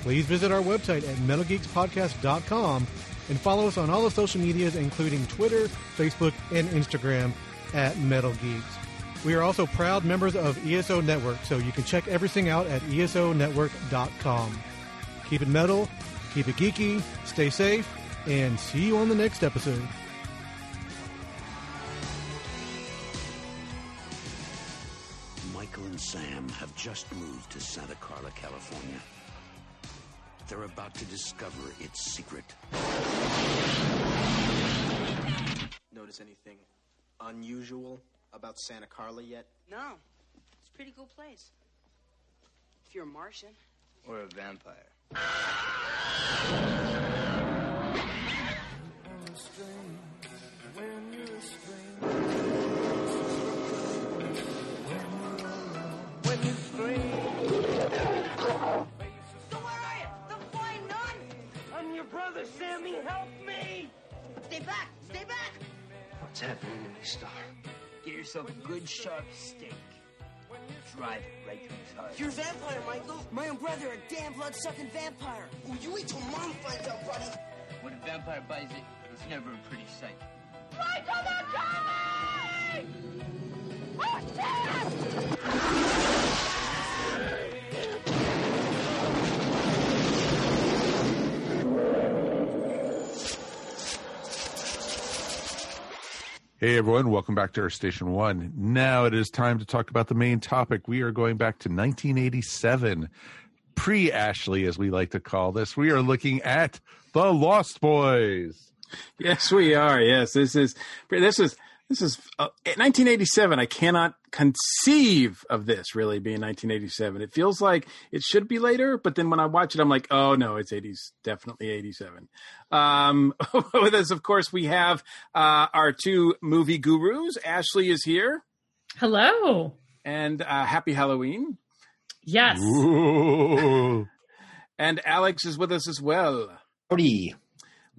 Please visit our website at metalgeekspodcast.com and follow us on all the social medias, including Twitter, Facebook, and Instagram at Metal Geeks. We are also proud members of ESO Network, so you can check everything out at esonetwork.com. Keep it metal, Keep it geeky, stay safe, and see you on the next episode. Michael and Sam have just moved to Santa Carla, California. They're about to discover its secret. notice anything unusual about Santa Carla yet? No. It's a pretty cool place. If you're a Martian. Or a vampire? So where are you? The flying nun? I'm your brother, Sammy. Help me! Stay back! Stay back! What's happening to me, Star? Get yourself a good sharp stake. Drive it right through his heart. You're a vampire, Michael. My own brother, a damn blood-sucking vampire. Oh, you wait till Mom finds out, buddy. When a vampire buys it, it's never a pretty sight. Michael, they're Hey everyone, welcome back to Earth Station One. Now it is time to talk about the main topic. We are going back to 1987, pre Ashley, as we like to call this. We are looking at the Lost Boys. Yes, we are. Yes, this is this is this is uh, 1987. I cannot conceive of this really being 1987. It feels like it should be later, but then when I watch it, I'm like, oh no, it's 80s, definitely 87. Um, (laughs) with us, of course, we have uh, our two movie gurus. Ashley is here, Hello. and uh, happy Halloween. Yes. Ooh. (laughs) And Alex is with us as well. Howdy.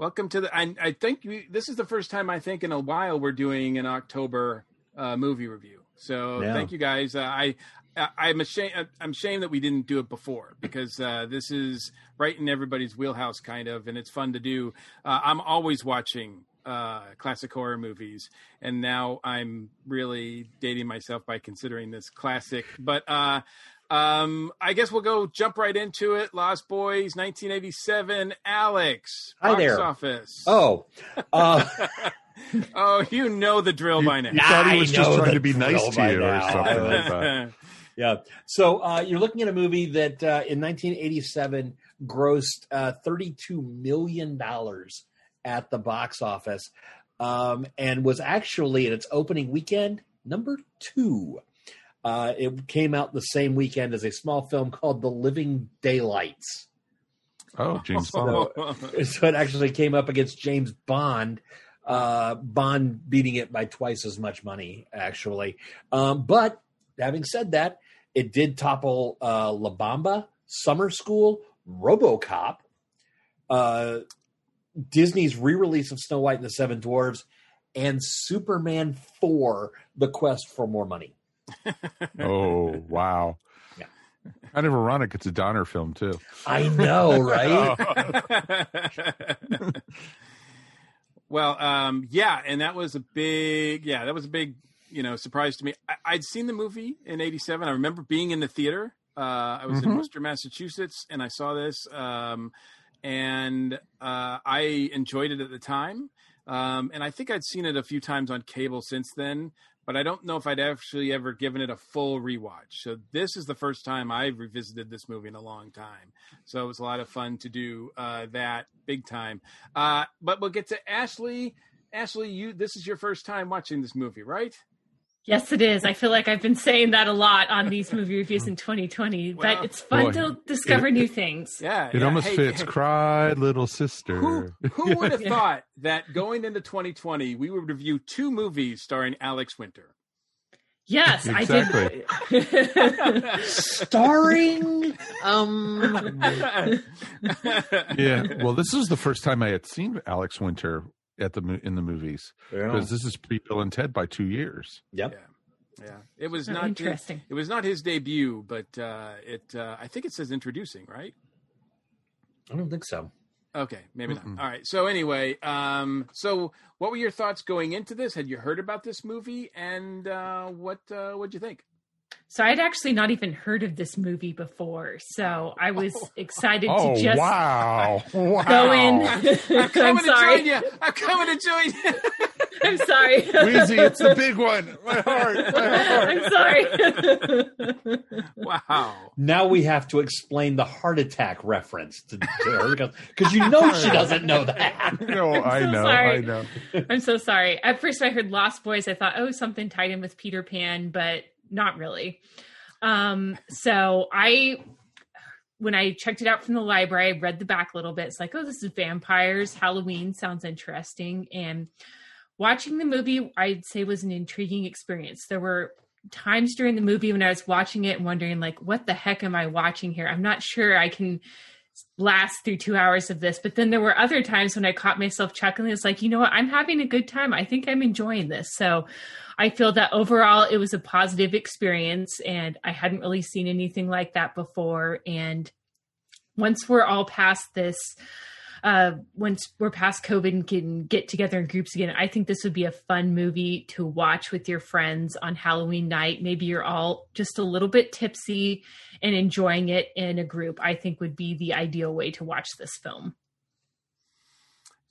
Welcome to the. I, I think we, this is the first time I think in a while we're doing an October uh, movie review. So Yeah. thank you guys. Uh, I, I I'm ashamed. I'm ashamed that we didn't do it before because uh, this is right in everybody's wheelhouse, kind of, and it's fun to do. Uh, I'm always watching uh, classic horror movies, and now I'm really dating myself by considering this classic. But uh, um, I guess we'll go jump right into it. Lost Boys, 1987. Alex, Hi box there. office. Oh, (laughs) uh, oh, you know the drill by now. You thought he I was just trying to be nice to by you or something like that. (laughs) yeah. So uh, you're looking at a movie that uh, in 1987 grossed uh, 32 million dollars at the box office, um, and was actually in its opening weekend number two. Uh, it came out the same weekend as a small film called The Living Daylights. Oh, James (laughs) Bond. So, (laughs) so it actually came up against James Bond. Uh, Bond beating it by twice as much money, actually. Um, but having said that, it did topple uh, La Bamba, Summer School, RoboCop, uh, Disney's re-release of Snow White and the Seven Dwarfs, and Superman Four: The Quest for More Money. (laughs) Oh, wow. Yeah. Kind of ironic. It's a Donner film, too. I know, (laughs) right? (laughs) well, um, yeah, and that was a big, yeah, that was a big, you know, surprise to me. I, I'd seen the movie in '87. I remember being in the theater. Uh, I was in Mhm. Worcester, Massachusetts, and I saw this, um, and uh, I enjoyed it at the time. Um, and I think I'd seen it a few times on cable since then, but I don't know if I'd actually ever given it a full rewatch. So this is the first time I've revisited this movie in a long time. So it was a lot of fun to do uh, that big time. Uh, but we'll get to Ashley. Ashley, you this is your first time watching this movie, right? Yes, it is. I feel like I've been saying that a lot on these movie reviews in 2020, Well, but it's fun boy, to discover it- new things. Yeah, It yeah. almost Hey, fits. hey, Cry, little sister. Who, who (laughs) would have Yeah. thought that going into 2020 we would review two movies starring Alex Winter? Yes, Exactly. I did. (laughs) Starring, um, (laughs) yeah. Well, this is the first time I had seen Alex Winter at the in the movies because this is pre Bill and Ted by two years. Yep. Yeah, yeah. It was Oh, not his, interesting. it was not his debut, but uh, it uh, I think it says introducing, right? I don't think so. Okay, maybe Mm-mm. not. All right. So anyway, um, so what were your thoughts going into this? Had you heard about this movie, and uh, what uh, what'd you think? So I'd actually not even heard of this movie before, so I (laughs) oh, was excited Oh to just wow! (laughs) Wow! go in. I'm (laughs) I'm coming to sorry. join you. I'm coming to join you. I'm sorry. Wheezy, it's the big one. My heart. My heart. I'm sorry. wow. Now we have to explain the heart attack reference to, to her because you know she doesn't know that. No, I know. sorry. I know. I'm so sorry. At first, I heard Lost Boys. I thought, oh, something tied in with Peter Pan, but not really. Um, so I, when I checked it out from the library, I read the back a little bit. It's like, oh, this is vampires. Halloween sounds interesting. And watching the movie, I'd say was an intriguing experience. There were times during the movie when I was watching it and wondering, like, what the heck am I watching here? I'm not sure I can last through two hours of this. But then there were other times when I caught myself chuckling. It's like, you know what? I'm having a good time. I think I'm enjoying this. So I feel that overall it was a positive experience and I hadn't really seen anything like that before. And once we're all past this, uh, once we're past COVID and can get together in groups again, I think this would be a fun movie to watch with your friends on Halloween night. Maybe you're all just a little bit tipsy and enjoying it in a group. I think would be the ideal way to watch this film.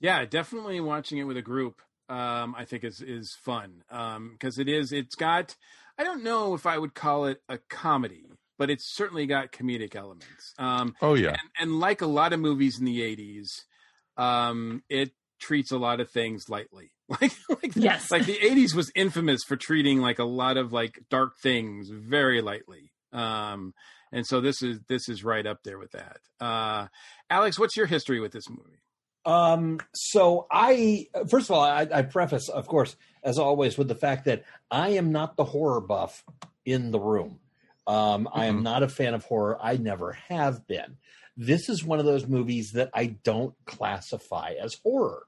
Yeah, definitely watching it with a group. Um, I think is is fun because it is. It's got. I don't know if I would call it a comedy, but it's certainly got comedic elements. Um, Oh yeah. and, and like a lot of movies in the '80s, um, it treats a lot of things lightly. (laughs) Like, like Yes. like the '80s was infamous for treating like a lot of like dark things very lightly. Um, and so this is this is right up there with that. Uh, Alex, what's your history with this movie? Um, so I, first of all, I, I preface, of course, as always, with the fact that I am not the horror buff in the room. Um, I am not a fan of horror. I never have been. This is one of those movies that I don't classify as horror.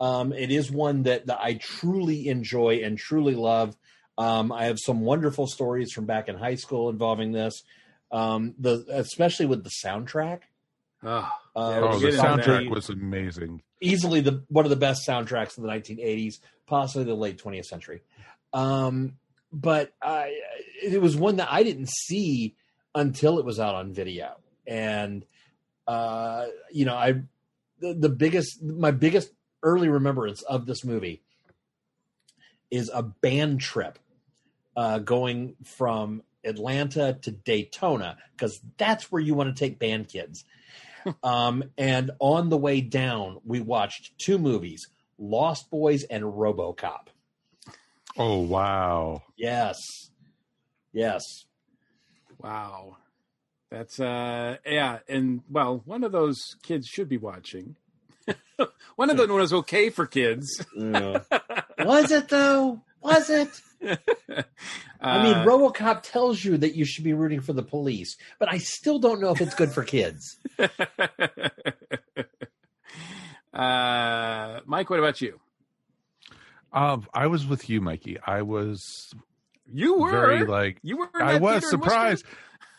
Um, it is one that, that I truly enjoy and truly love. Um, I have some wonderful stories from back in high school involving this, um, the especially with the soundtrack. Oh, Uh, Oh, the get into that. soundtrack was amazing. easily the one of the best soundtracks of the 1980s, possibly the late 20th century. Um, but I, it was one that I didn't see until it was out on video, and uh, you know, I the, the biggest, my biggest early remembrance of this movie is a band trip uh, going from Atlanta to Daytona because that's where you want to take band kids. (laughs) um, and on the way down, we watched two movies: Lost Boys and RoboCop. Oh wow. Yes, yes. Wow. That's uh yeah, and well, one of those kids should be watching. (laughs) one of them was okay for kids. (laughs) Was it though? Was it? (laughs) I mean, Uh, RoboCop tells you that you should be rooting for the police, but I still don't know if it's good for kids. uh Mike, what about you? Um, I was with you, Mikey. I was You were very like you were I was theater in Worcester? surprised.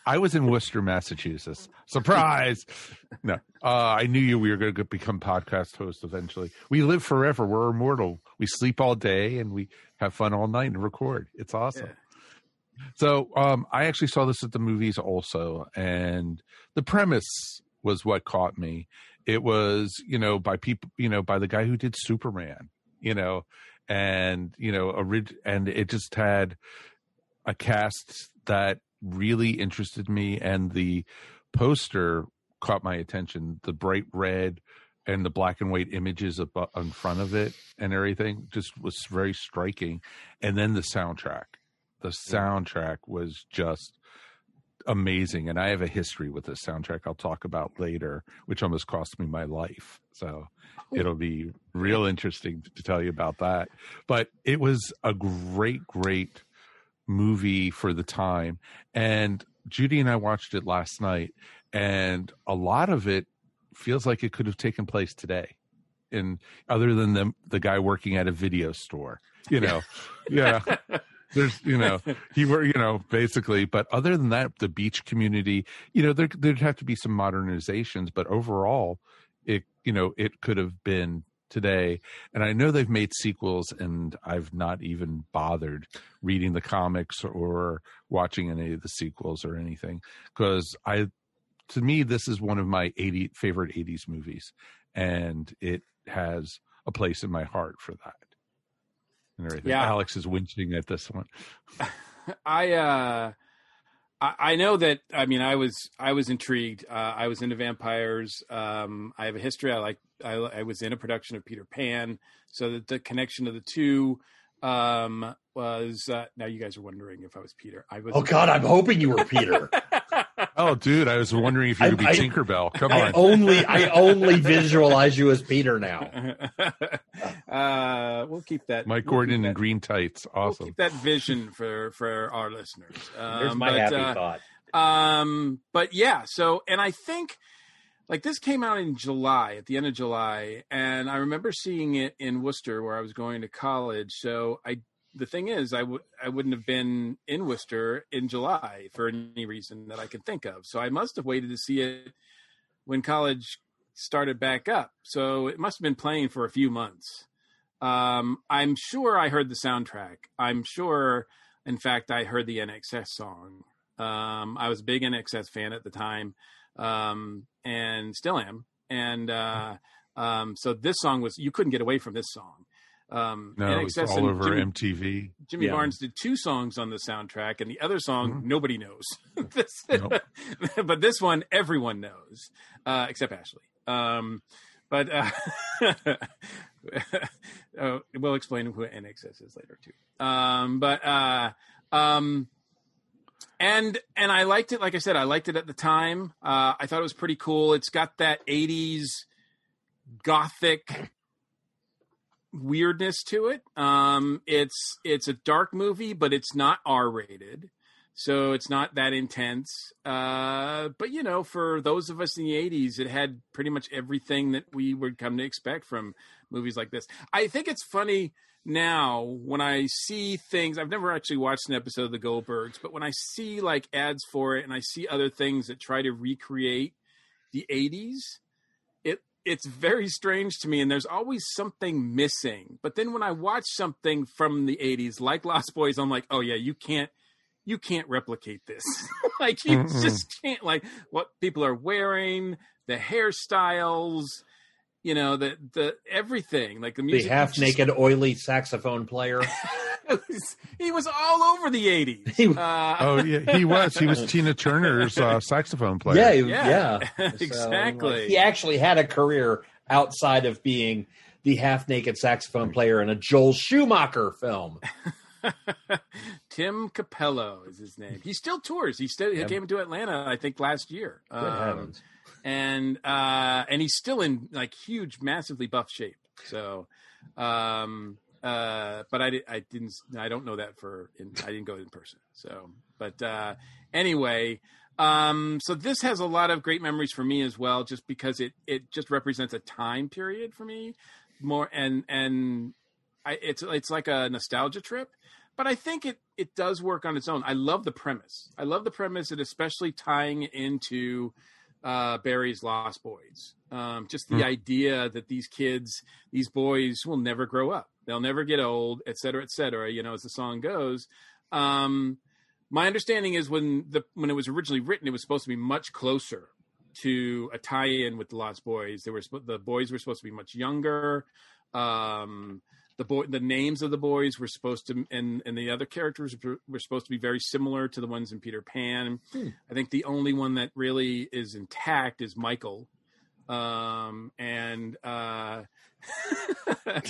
I was in Worcester, Massachusetts. Surprise! (laughs) no, uh, I knew you. We were going to become podcast hosts eventually. We live forever. We're immortal. We sleep all day and we have fun all night and record. It's awesome. So, um, I actually saw this at the movies also, and the premise was what caught me. It was, you know, by people, you know, by the guy who did Superman, you know, and you know, orig- and it just had a cast that really interested me and the poster caught my attention. The bright red and the black and white images up uh, in front of it and everything just was very striking. And then the soundtrack. The soundtrack was just amazing and i have a history with this soundtrack i'll talk about later which almost cost me my life. So oh. it'll be real interesting to tell you about that. But it was a great great movie for the time. And judy and i watched it last night and a lot of it feels like it could have taken place today and other than the the guy working at a video store you know? Yeah (laughs) there's you know (laughs) he were you know basically but other than that the beach community you know there there'd have to be some modernizations but overall it you know it could have been today. And i know they've made sequels and i've not even bothered reading the comics or watching any of the sequels or anything because i to me this is one of my 80 favorite 80s movies and it has a place in my heart for that and everything. Yeah. Alex is winching at this one. (laughs) I uh I, I know that I mean I was I was intrigued. Uh, I was into vampires. Um, I have a history. I like I, I was in a production of Peter Pan, so that the connection of the two um was uh, now you guys are wondering if I was Peter. I was Oh God, I'm hoping you were Peter. (laughs) Oh, dude, I was wondering if you could be I- I- Tinkerbell. Come I on. only I (laughs) only visualize you as Peter now. (laughs) uh, we'll keep that. Mike we'll Gordon keep in that- green tights. We'll Awesome. keep that vision for for our listeners. There's Um, my but, happy uh, thought. Um, but yeah, so and I think like this came out in July, at the end of July, and I remember seeing it in Worcester where I was going to college. So I the thing is, I would I wouldn't have been in Worcester in July for any reason that I can think of. So I must have waited to see it when college started back up. So it must have been playing for a few months. Um, I'm sure I heard the soundtrack. I'm sure, in fact, I heard the INXS song. Um, I was a big INXS fan at the time, um, and still am. And uh, um, so this song was you couldn't get away from this song. Um, No, it's INXS all over Jimmy, MTV. Jimmy Yeah. Barnes did two songs on the soundtrack, and the other song Mhm. nobody knows. (laughs) This- (laughs) but this one everyone knows, uh, except Ashley. Um, but uh, (laughs) uh, we'll explain who INXS is later too. Um, but uh, um, and and I liked it. Like I said, I liked it at the time. Uh, I thought it was pretty cool. It's got that '80s gothic weirdness to it. Um, it's it's a dark movie, but it's not R rated, so it's not that intense. Uh, but you know, for those of us in the '80s, it had pretty much everything that we would come to expect from movies like this. I think it's funny now when I see things. I've never actually watched an episode of The Goldbergs, but when I see like ads for it and I see other things that try to recreate the '80s, it it's very strange to me and there's always something missing but then when i watch something from the 80s like lost boys i'm like oh yeah you can't you can't replicate this (laughs) like you Mm-mm. just can't like what people are wearing the hairstyles you know the the everything like the music The music half just- naked, oily saxophone player. (laughs) he was all over the 80s uh, Oh (laughs) yeah, he was. He was Tina Turner's uh, saxophone player. Yeah, Yeah, yeah, (laughs) So, exactly. like, he actually had a career outside of being the half naked saxophone player in a Joel Schumacher film. Tim Cappello is his name. He still tours. He still he Yep. came to Atlanta, I think, last year. Good heavens. And uh, and he's still in like huge, massively buff shape. So, um, uh, but I, di- I didn't I don't know that for in, I didn't go in person. So, but uh, anyway, um, so this has a lot of great memories for me as well, just because it it just represents a time period for me more and and I, it's it's like a nostalgia trip but I think it it does work on its own. I love the premise. I love the premise, and especially tying into uh, Barrie's Lost Boys. Um, just the Hmm. idea that these kids, these boys, will never grow up. They'll never get old, et cetera, et cetera. You know, as the song goes. Um, my understanding is when the when it was originally written, it was supposed to be much closer to a tie-in with the Lost Boys. They were the boys were supposed to be much younger. Um, the boy, the names of the boys were supposed to, and and the other characters were supposed to be very similar to the ones in Peter Pan. Hmm. I think the only one that really is intact is Michael. Um, and uh, (laughs)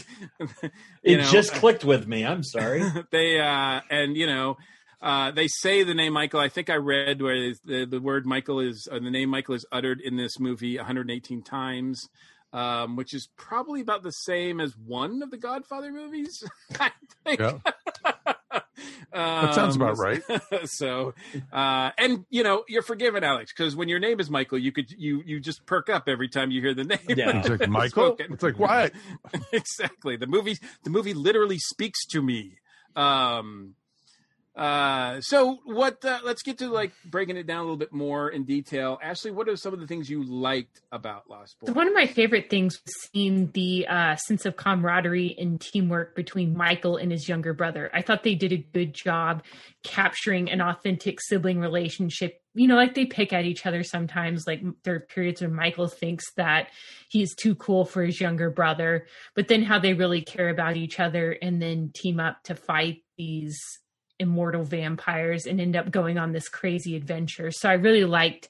It know, just clicked with me. I'm sorry. (laughs) they uh and you know uh they say the name michael i think i read where the, the word michael is uh, the name michael is uttered in this movie 118 times um which is probably about the same as one of the godfather movies (laughs) i think Yeah. (laughs) That sounds about Um, right. (laughs) so uh and you know you're forgiven alex because when your name is michael you could you you just perk up every time you hear the name Yeah. He's like, "Michael?" spoken. It's like, what? exactly the movie the movie literally speaks to me um Uh, so what? Uh, let's get to like breaking it down a little bit more in detail. Ashley, what are some of the things you liked about Lost Boys? One of my favorite things was seeing the uh, sense of camaraderie and teamwork between Michael and his younger brother. I thought they did a good job capturing an authentic sibling relationship. You know, like they pick at each other sometimes. Like there are periods when Michael thinks that he's too cool for his younger brother, but then how they really care about each other and then team up to fight these immortal vampires and end up going on this crazy adventure. So I really liked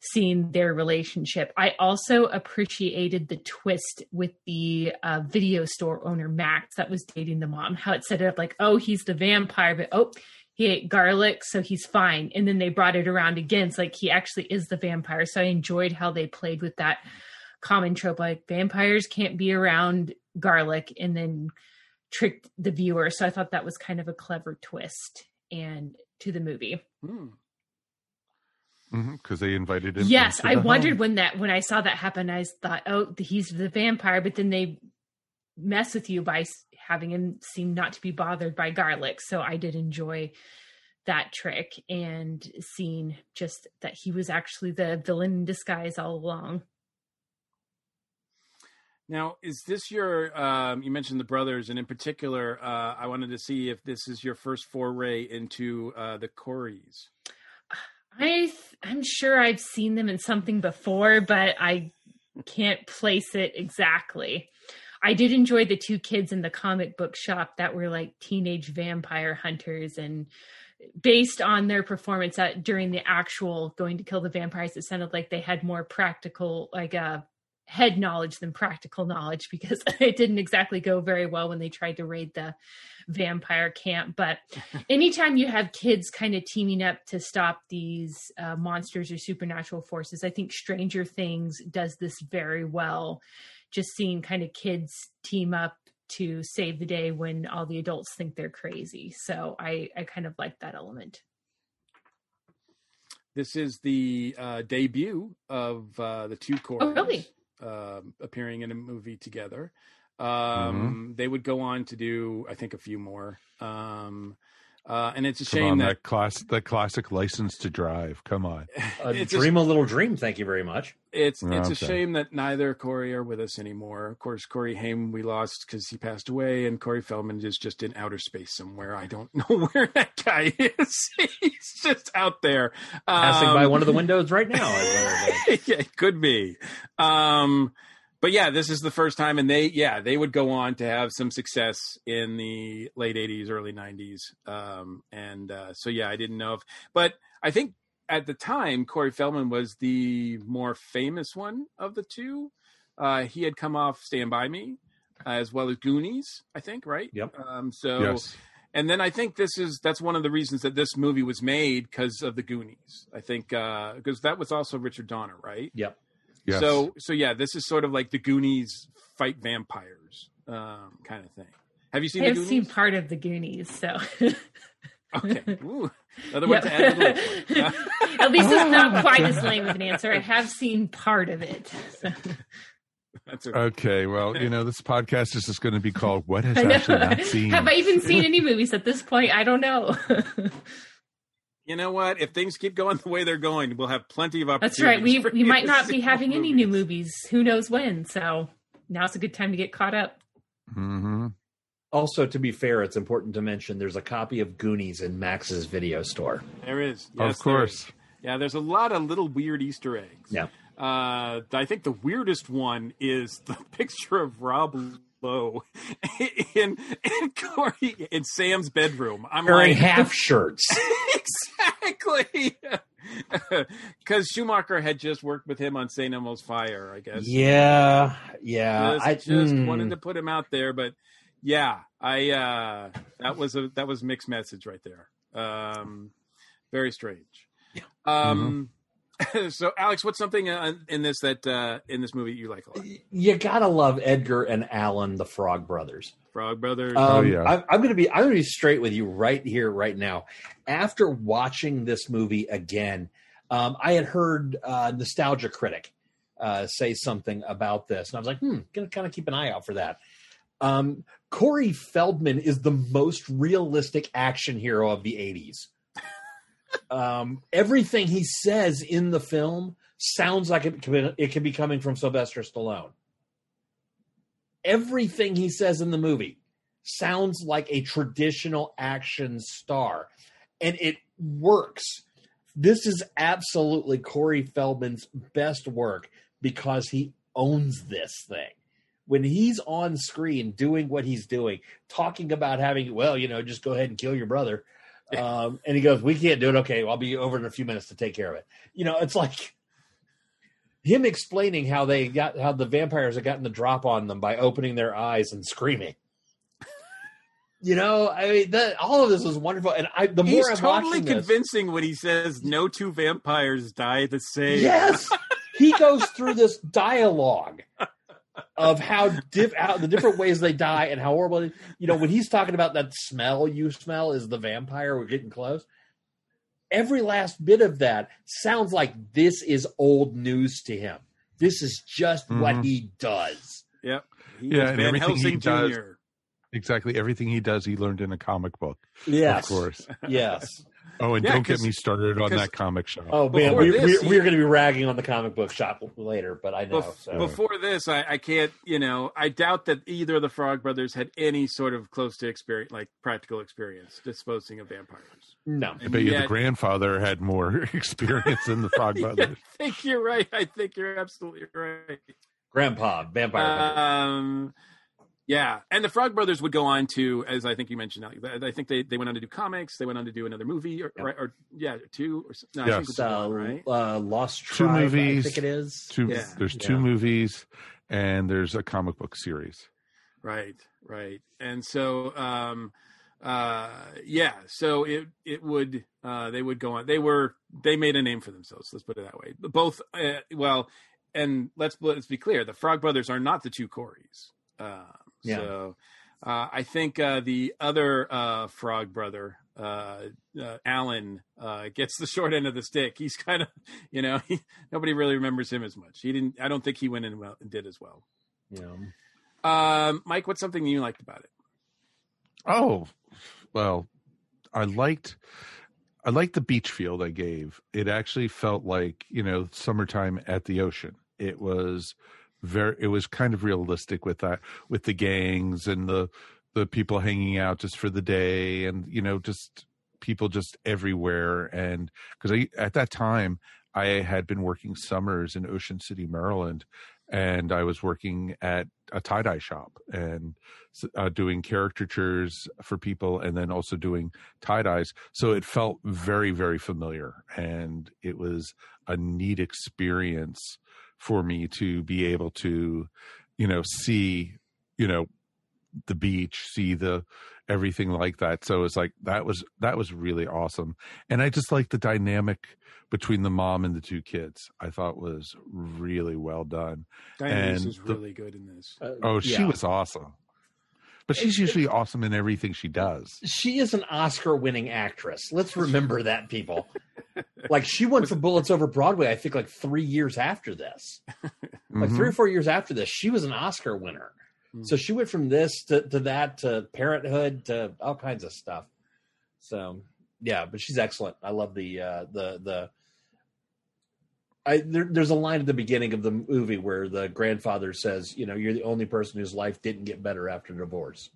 seeing their relationship. I also appreciated the twist with the uh, video store owner Max that was dating the mom. How it set it up like, oh, he's the vampire, but oh, he ate garlic, so he's fine. And then they brought it around again. It's like he actually is the vampire. So I enjoyed how they played with that common trope, like vampires can't be around garlic, and then tricked the viewer. So I thought that was kind of a clever twist and to the movie. Hmm. because they invited him. Yes, I the wondered home. when that when I saw that happen. I thought, oh, he's the vampire, but then they mess with you by having him seem not to be bothered by garlic. So I did enjoy that trick and seeing just that he was actually the villain in disguise all along. Now, is this your? Um, you mentioned the brothers, and in particular, uh, I wanted to see if this is your first foray into uh, the Coreys. I I'm sure I've seen them in something before, but I can't place it exactly. I did enjoy the two kids in the comic book shop that were like teenage vampire hunters and based on their performance at, during the actual going to kill the vampires it sounded like they had more practical like uh head knowledge than practical knowledge because (laughs) it didn't exactly go very well when they tried to raid the vampire camp. But (laughs) anytime you have kids kind of teaming up to stop these uh, monsters or supernatural forces, I think Stranger Things does this very well. Just seeing kind of kids team up to save the day when all the adults think they're crazy. So I, I kind of like that element. This is the uh, debut of uh, the two Coreys. Oh, really? Um, appearing in a movie together. Um, They would go on to do, I think, a few more. Um, uh, and it's a Come shame on, that, that class, that classic license to drive. Come on. A (laughs) It's a- dream a little dream. Thank you very much. it's it's a shame that neither Corey are with us anymore. Of course, Corey Haim we lost because he passed away, and Corey Feldman is just in outer space somewhere. I don't (laughs) know where that guy is. (laughs) He's just out there Passing by Um, one of the windows right now. I yeah, it could be. Um, but yeah, this is the first time, and they yeah they would go on to have some success in the late '80s, early '90s, um, and uh, so yeah, I didn't know if, but I think at the time Corey Feldman was the more famous one of the two. Uh, he had come off Stand by Me, as well as Goonies, I think, right? Yep. Um, so Yes. and then I think this is that's one of the reasons that this movie was made because of the Goonies. I think because that was also Richard Donner, right? Yep. Yes. So so yeah, this is sort of like the Goonies fight vampires um, kind of thing. Have you seen I've seen part of the Goonies, so Okay. (laughs) Ooh, another one to add to the. (laughs) At least it's not quite as lame of an answer. I have seen part of it. So. That's Okay, well, you know, this podcast is just going to be called "What Has I know. Ashley Not Seen." Have I even seen any movies at this point? I don't know. (laughs) You know what? If things keep going the way they're going, we'll have plenty of opportunities. That's right. We we might not be having more any new movies. Who knows when? So now's a good time to get caught up. Mm-hmm. Also, to be fair, it's important to mention there's a copy of Goonies in Max's video store. There is, Of Yes, there course. is. Yeah, there's a lot of little weird Easter eggs. Yeah. Uh, I think the weirdest one is the (laughs) picture of Rob Lowe (laughs) in in Corey in Sam's bedroom. I'm Wearing like, half shirts. (laughs) exactly. (laughs) Because Schumacher had just worked with him on St. Elmo's Fire, I guess. Yeah, yeah. Just, I just mm, wanted to put him out there, but yeah, I uh, that was a that was mixed message right there. Um, very strange. Um, (laughs) so Alex, what's something uh, in this that uh, in this movie you like a lot? You gotta love Edgar and Alan, the Frog Brothers. Frog Brothers. Um, Oh, yeah. I, I'm gonna be I'm gonna be straight with you right here, right now. After watching this movie again, um, I had heard uh, Nostalgia Critic uh, say something about this, and I was like, hmm, gonna kind of keep an eye out for that. Um, Corey Feldman is the most realistic action hero of the 80s. Um, everything he says in the film sounds like it could, it could be coming from Sylvester Stallone. Everything he says in the movie sounds like a traditional action star, and it works. This is absolutely Corey Feldman's best work because he owns this thing when he's on screen doing what he's doing, talking about having, well, you know, just go ahead and kill your brother. Um, and he goes, we can't do it. Okay, well, I'll be over in a few minutes to take care of it. You know, it's like him explaining how they got, how the vampires have gotten the drop on them by opening their eyes and screaming. (laughs) You know, I mean, that, all of this is wonderful, and I the He's more I'm totally watching this, convincing when he says no two vampires die the same. Yes, (laughs) he goes through this dialogue of how, diff, how the different ways they die and how horrible. it- You know, when he's talking about that smell you smell is the vampire. We're getting close. Every last bit of that sounds like this is old news to him. This is just what Mhm. he does. Yep. He yeah, and Van everything he does, Jr. exactly everything he does, he learned in a comic book. Yes. of course. Yes. Oh, and Yeah, don't get me started on that comic shop. Oh man, we, this, we, we're going to be ragging on the comic book shop later, but I know. Bef- so. Before this, I, I can't, you know, I doubt that either of the Frog Brothers had any sort of close to experience, like practical experience disposing of vampires. No, I bet you the grandfather had more (laughs) experience than the Frog (laughs) Yeah, Brothers. I think you're right. I think you're absolutely right. Grandpa, vampire. hunter. Um, yeah, and the Frog Brothers would go on to, as I think you mentioned, I I think they, they went on to do comics. They went on to do another movie, or, Yeah. right, or yeah, two, or no, I Yes. think it's one, So, right? uh, Lost Two Tribe, movies. I think it is. Two, Yeah. There's two movies, and there's a comic book series. Right, right. And so um uh yeah, so it it would uh they would go on. They were they made a name for themselves, let's put it that way. Both uh, well, and let's let's be clear, the Frog Brothers are not the two Coreys. Um Yeah. so uh I think uh the other uh Frog brother uh, uh Alan uh gets the (laughs) short end of the stick. He's kind of, (laughs) you know, he, nobody really remembers him as much. He didn't I don't think he went in well did as well. Yeah. Um, Mike, what's something you liked about it? Oh, well, I liked I liked the beach feel they gave. It actually felt like, you know, summertime at the ocean. It was very it was kind of realistic with that with the gangs and the the people hanging out just for the day and you know just people just everywhere. And I at that time I had been working summers in Ocean City, Maryland and I was working at a tie-dye shop and uh, doing caricatures for people and then also doing tie-dyes. So it felt very very familiar and it was a neat experience for me to be able to you know see you know the beach see the everything like that. So it's like that was that was really awesome. And i just like the dynamic between the mom and the two kids i thought was really well done. Dianne And is the- really good in this. Uh, oh she was awesome but she's usually awesome in everything she does She is an Oscar winning actress. Let's (laughs) remember that, people. (laughs) Like she won for Bullets Over Broadway, I think like three years after this. (laughs) Like Mhm. three or four years after this, she was an Oscar winner. Mm. So she went from this to, to that to parenthood to all kinds of stuff. So yeah, but she's excellent. I love the uh the the I there, there's a line at the beginning of the movie where the grandfather says, you know, you're the only person whose life didn't get better after divorce.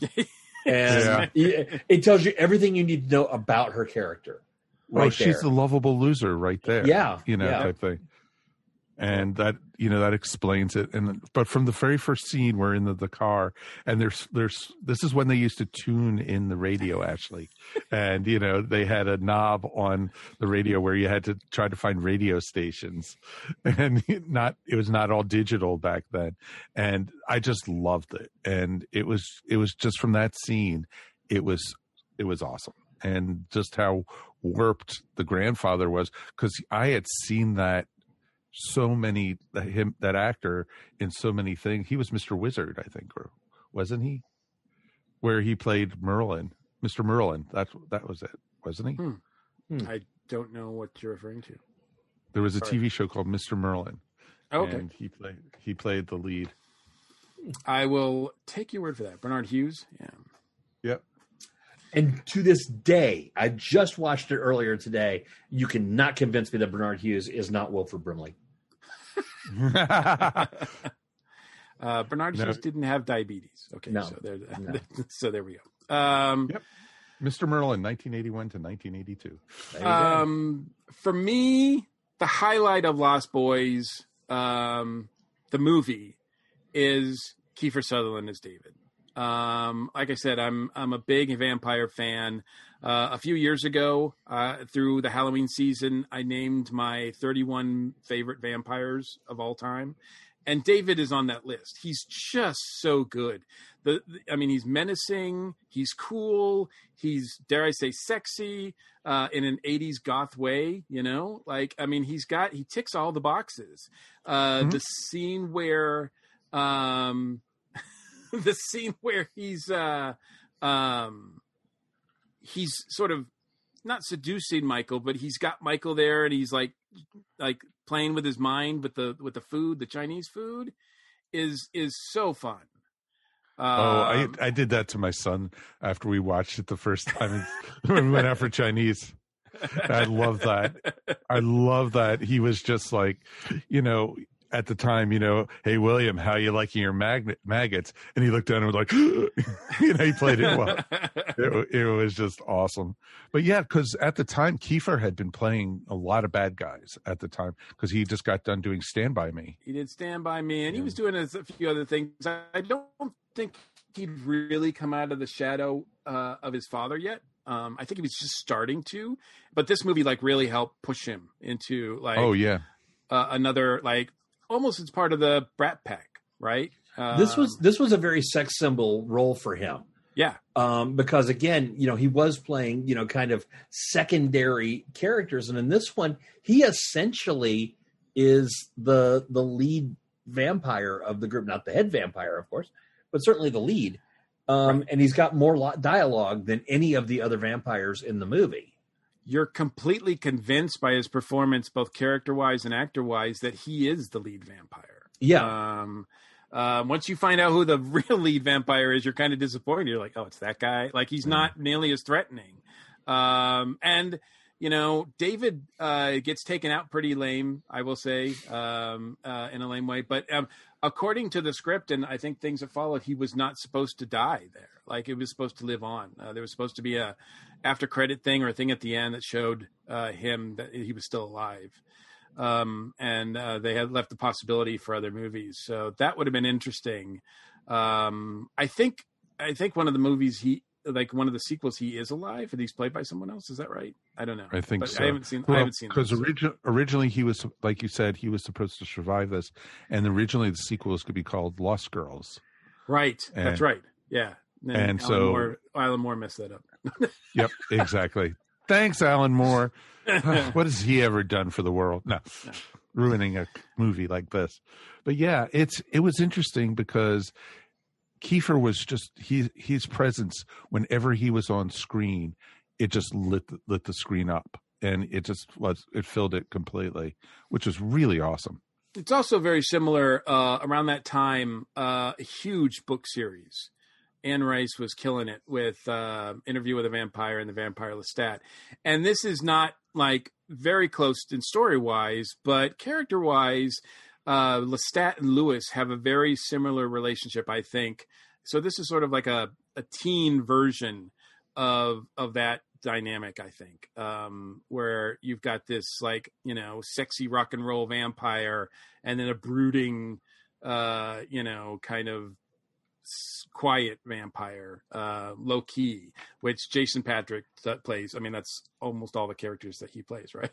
(laughs) and it, it tells you everything you need to know about her character. Oh, right oh, she's there. the lovable loser right there. Yeah, you know, yeah. type thing. And that you know that explains it. And but from the very first scene, we're in the, the car, and there's there's this is when they used to tune in the radio actually, and you know they had a knob on the radio where you had to try to find radio stations, (laughs) and not it was not all digital back then, and I just loved it, and it was it was just from that scene, it was it was awesome. And just how warped the grandfather was because I had seen that so many him that actor in so many things. He was Mr. Wizard, I think, or wasn't he? Where he played Merlin, Mr. Merlin. That's that was it, wasn't he? Hmm. I don't know what you're referring to. There was a Sorry. TV show called Mr. Merlin. Okay. and he played he played the lead. I will take your word for that. Bernard Hughes. Yeah. Yep. And to this day, I just watched it earlier today. You cannot convince me that Bernard Hughes is not Wilford Brimley. (laughs) Uh, Bernard No. Hughes didn't have diabetes. Okay, No. so there, (laughs) No. so there we go. Um, Yep. Mr. Merlin, 1981 to 1982. There you go. um, for me, the highlight of Lost Boys, um, the movie, is Kiefer Sutherland as David. Um, like I said, I'm I'm a big vampire fan. Uh, a few years ago, uh, through the Halloween season, I named my 31 favorite vampires of all time, and David is on that list. He's just so good. The, the- I mean, he's menacing. He's cool. He's dare I say sexy uh, in an '80s goth way. You know, like I mean, he's got he ticks all the boxes. Uh, Mhm. The scene where, um, (laughs) the scene where he's uh, um, he's sort of not seducing Michael, but he's got Michael there, and he's like like playing with his mind with the with the food, the Chinese food, is is so fun. oh, I Um, I did that to my son after we watched it the first time (laughs) when we went out for Chinese. I love that. I love that. He was just like, you know, at the time, you know, hey William, how you liking your magnet maggots? And he looked down and was like, (gasps) you know, he played it well. (laughs) It, it was just awesome. But yeah, because at the time, Kiefer had been playing a lot of bad guys at the time because he just got done doing Stand By Me. he did Stand by Me, and he was doing a few other things. I I don't think he'd really come out of the shadow uh, of his father yet. Um, I think he was just starting to, but this movie like really helped push him into like oh yeah, uh, another like almost it's part of the Brat Pack, right? this was Um, this was a very sex symbol role for him. yeah, um, because again, you know, he was playing, you know, kind of secondary characters, and in this one, he essentially is the the lead vampire of the group, not the head vampire, of course, but certainly the lead. Um, And he's got more lo- dialogue than any of the other vampires in the movie. You're completely convinced by his performance, both character wise and actor wise, that he is the lead vampire. Yeah. Um, uh, once you find out who the (laughs) real lead vampire is, you're kind of disappointed. You're like, oh, it's that guy. Like he's not nearly as threatening. Um, and you know, David uh, gets taken out pretty lame, I will say, um, uh, in a lame way. But um, according to the script, and I think things that followed, he was not supposed to die there. Like it was supposed to live on. Uh, there was supposed to be a after credit thing or a thing at the end that showed uh, him that he was still alive. Um, and uh, they had left the possibility for other movies, so that would have been interesting. Um, I think I think one of the movies he like one of the sequels he is alive and he's played by someone else. Is that right? I don't know. I think But so. I haven't seen. I haven't seen because origi- originally he was like you said he was supposed to survive this, and originally the sequel was going to be called Lost Girls. Right. That's right. Yeah. and Alan so- Moore, Alan Moore messed that up. (laughs) Yep, exactly. Thanks, Alan Moore. (laughs) (sighs) what has he ever done for the world? No, ruining a movie like this. But yeah, it's it was interesting because Kiefer was just he his presence whenever he was on screen, it just lit lit the screen up, and it just was it filled it completely, which was really awesome. It's also very similar uh, around that time. Uh, a huge book series. Anne Rice was killing it with uh, Interview with a Vampire and the Vampire Lestat, and this is not like very close in story wise, but character wise, uh, Lestat and Louis have a very similar relationship, I think. So this is sort of like a, a teen version of of that dynamic, I think, um, where you've got this like you know sexy rock and roll vampire, and then a brooding, uh, you know, kind of quiet vampire, uh, low key, which Jason Patric plays. I mean, that's almost all the characters that he plays, right?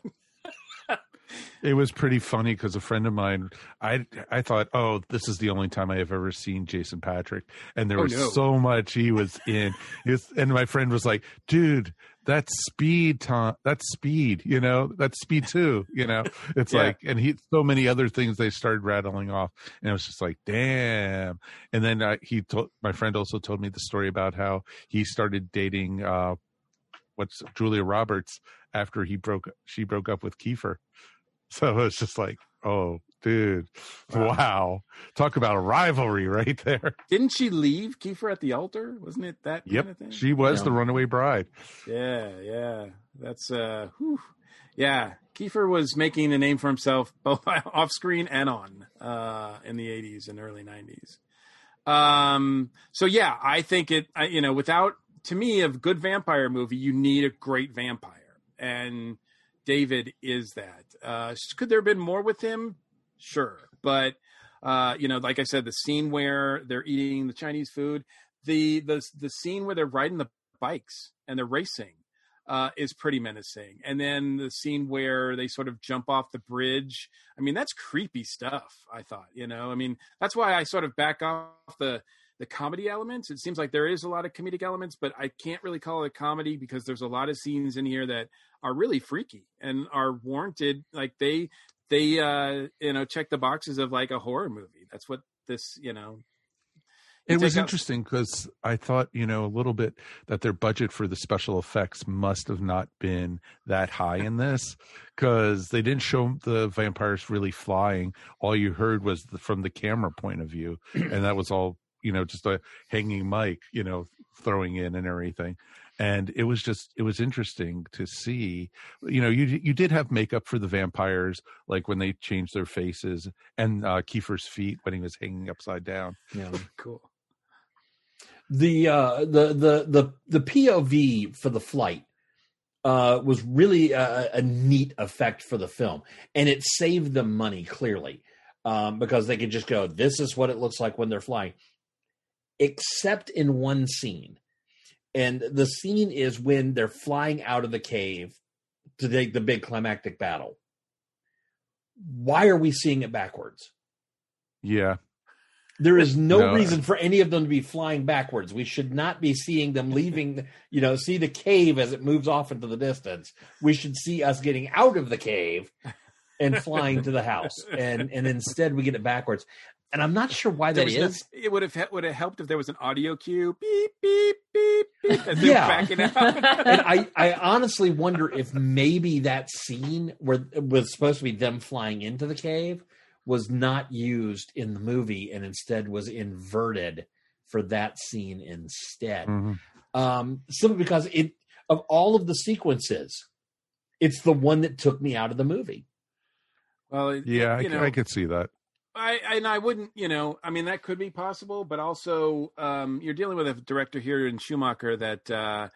(laughs) It was pretty funny because a friend of mine, I I thought, oh, this is the only time I have ever seen Jason Patric, and there Oh, was no. so much he was in. He was, and my friend was like, dude, that's speed, Tom. That's speed. You know, that's speed too. You know, it's Yeah. like, and he so many other things they started rattling off, and it was just like, damn. And then uh, he told my friend also told me the story about how he started dating. uh What's Julia Roberts after he broke she broke up with Kiefer. So it's just like, oh, dude. Wow. Talk about a rivalry right there. Didn't she leave Kiefer at the altar? Wasn't it that Yep. kind of thing? She was Yeah. the runaway bride. Yeah, yeah. That's uh whew. yeah. Kiefer was making a name for himself (laughs) both off screen and on uh in the 80s and early 90s. Um so yeah, I think it I, you know, without to me a good vampire movie, you need a great vampire. And David is that. Uh could there have been more with him? Sure. But uh you know, like I said the scene where they're eating the Chinese food, the the the scene where they're riding the bikes and they're racing uh, is pretty menacing. And then the scene where they sort of jump off the bridge. I mean, that's creepy stuff. I thought, you know, I mean, that's why I sort of back off the the comedy elements. It seems like there is a lot of comedic elements, but I can't really call it a comedy because there's a lot of scenes in here that are really freaky and are warranted. Like they they uh you know check the boxes of like a horror movie. That's what this you know. you It was out- interesting because I thought, you know, a little bit that their budget for the special effects must have not been that high in this because they didn't show the vampires really flying. All you heard was the, from the camera point of view, and that was all, you know, just a hanging mic, you know, throwing in and everything. And it was just, it was interesting to see. You know, you you did have makeup for the vampires, like when they changed their faces, and uh, Kiefer's feet when he was hanging upside down. Yeah. (laughs) cool. the uh the the the the POV for the flight uh was really a, a neat effect for the film and it saved them money clearly um because they could just go this is what it looks like when they're flying except in one scene and the scene is when they're flying out of the cave to take the big climactic battle why are we seeing it backwards Yeah. there is no, No. reason for any of them to be flying backwards. We should not be seeing them leaving, (laughs) you know, see the cave as it moves off into the distance. We should see us getting out of the cave and flying to the house. And and instead we get it backwards. And I'm not sure why There that was no- it would have would have helped if there was an audio cue. Beep beep beep beep. As Yeah. backing out. (laughs) and I, I honestly wonder if maybe that scene where it was supposed to be them flying into the cave was not used in the movie and instead was inverted for that scene instead. Mhm. Um, simply because it of all of the sequences, it's the one that took me out of the movie. well, Yeah, I, you c- know, I could see that. I and I wouldn't, you know, I mean that could be possible, but also um, you're dealing with a director here in Schumacher that, uh,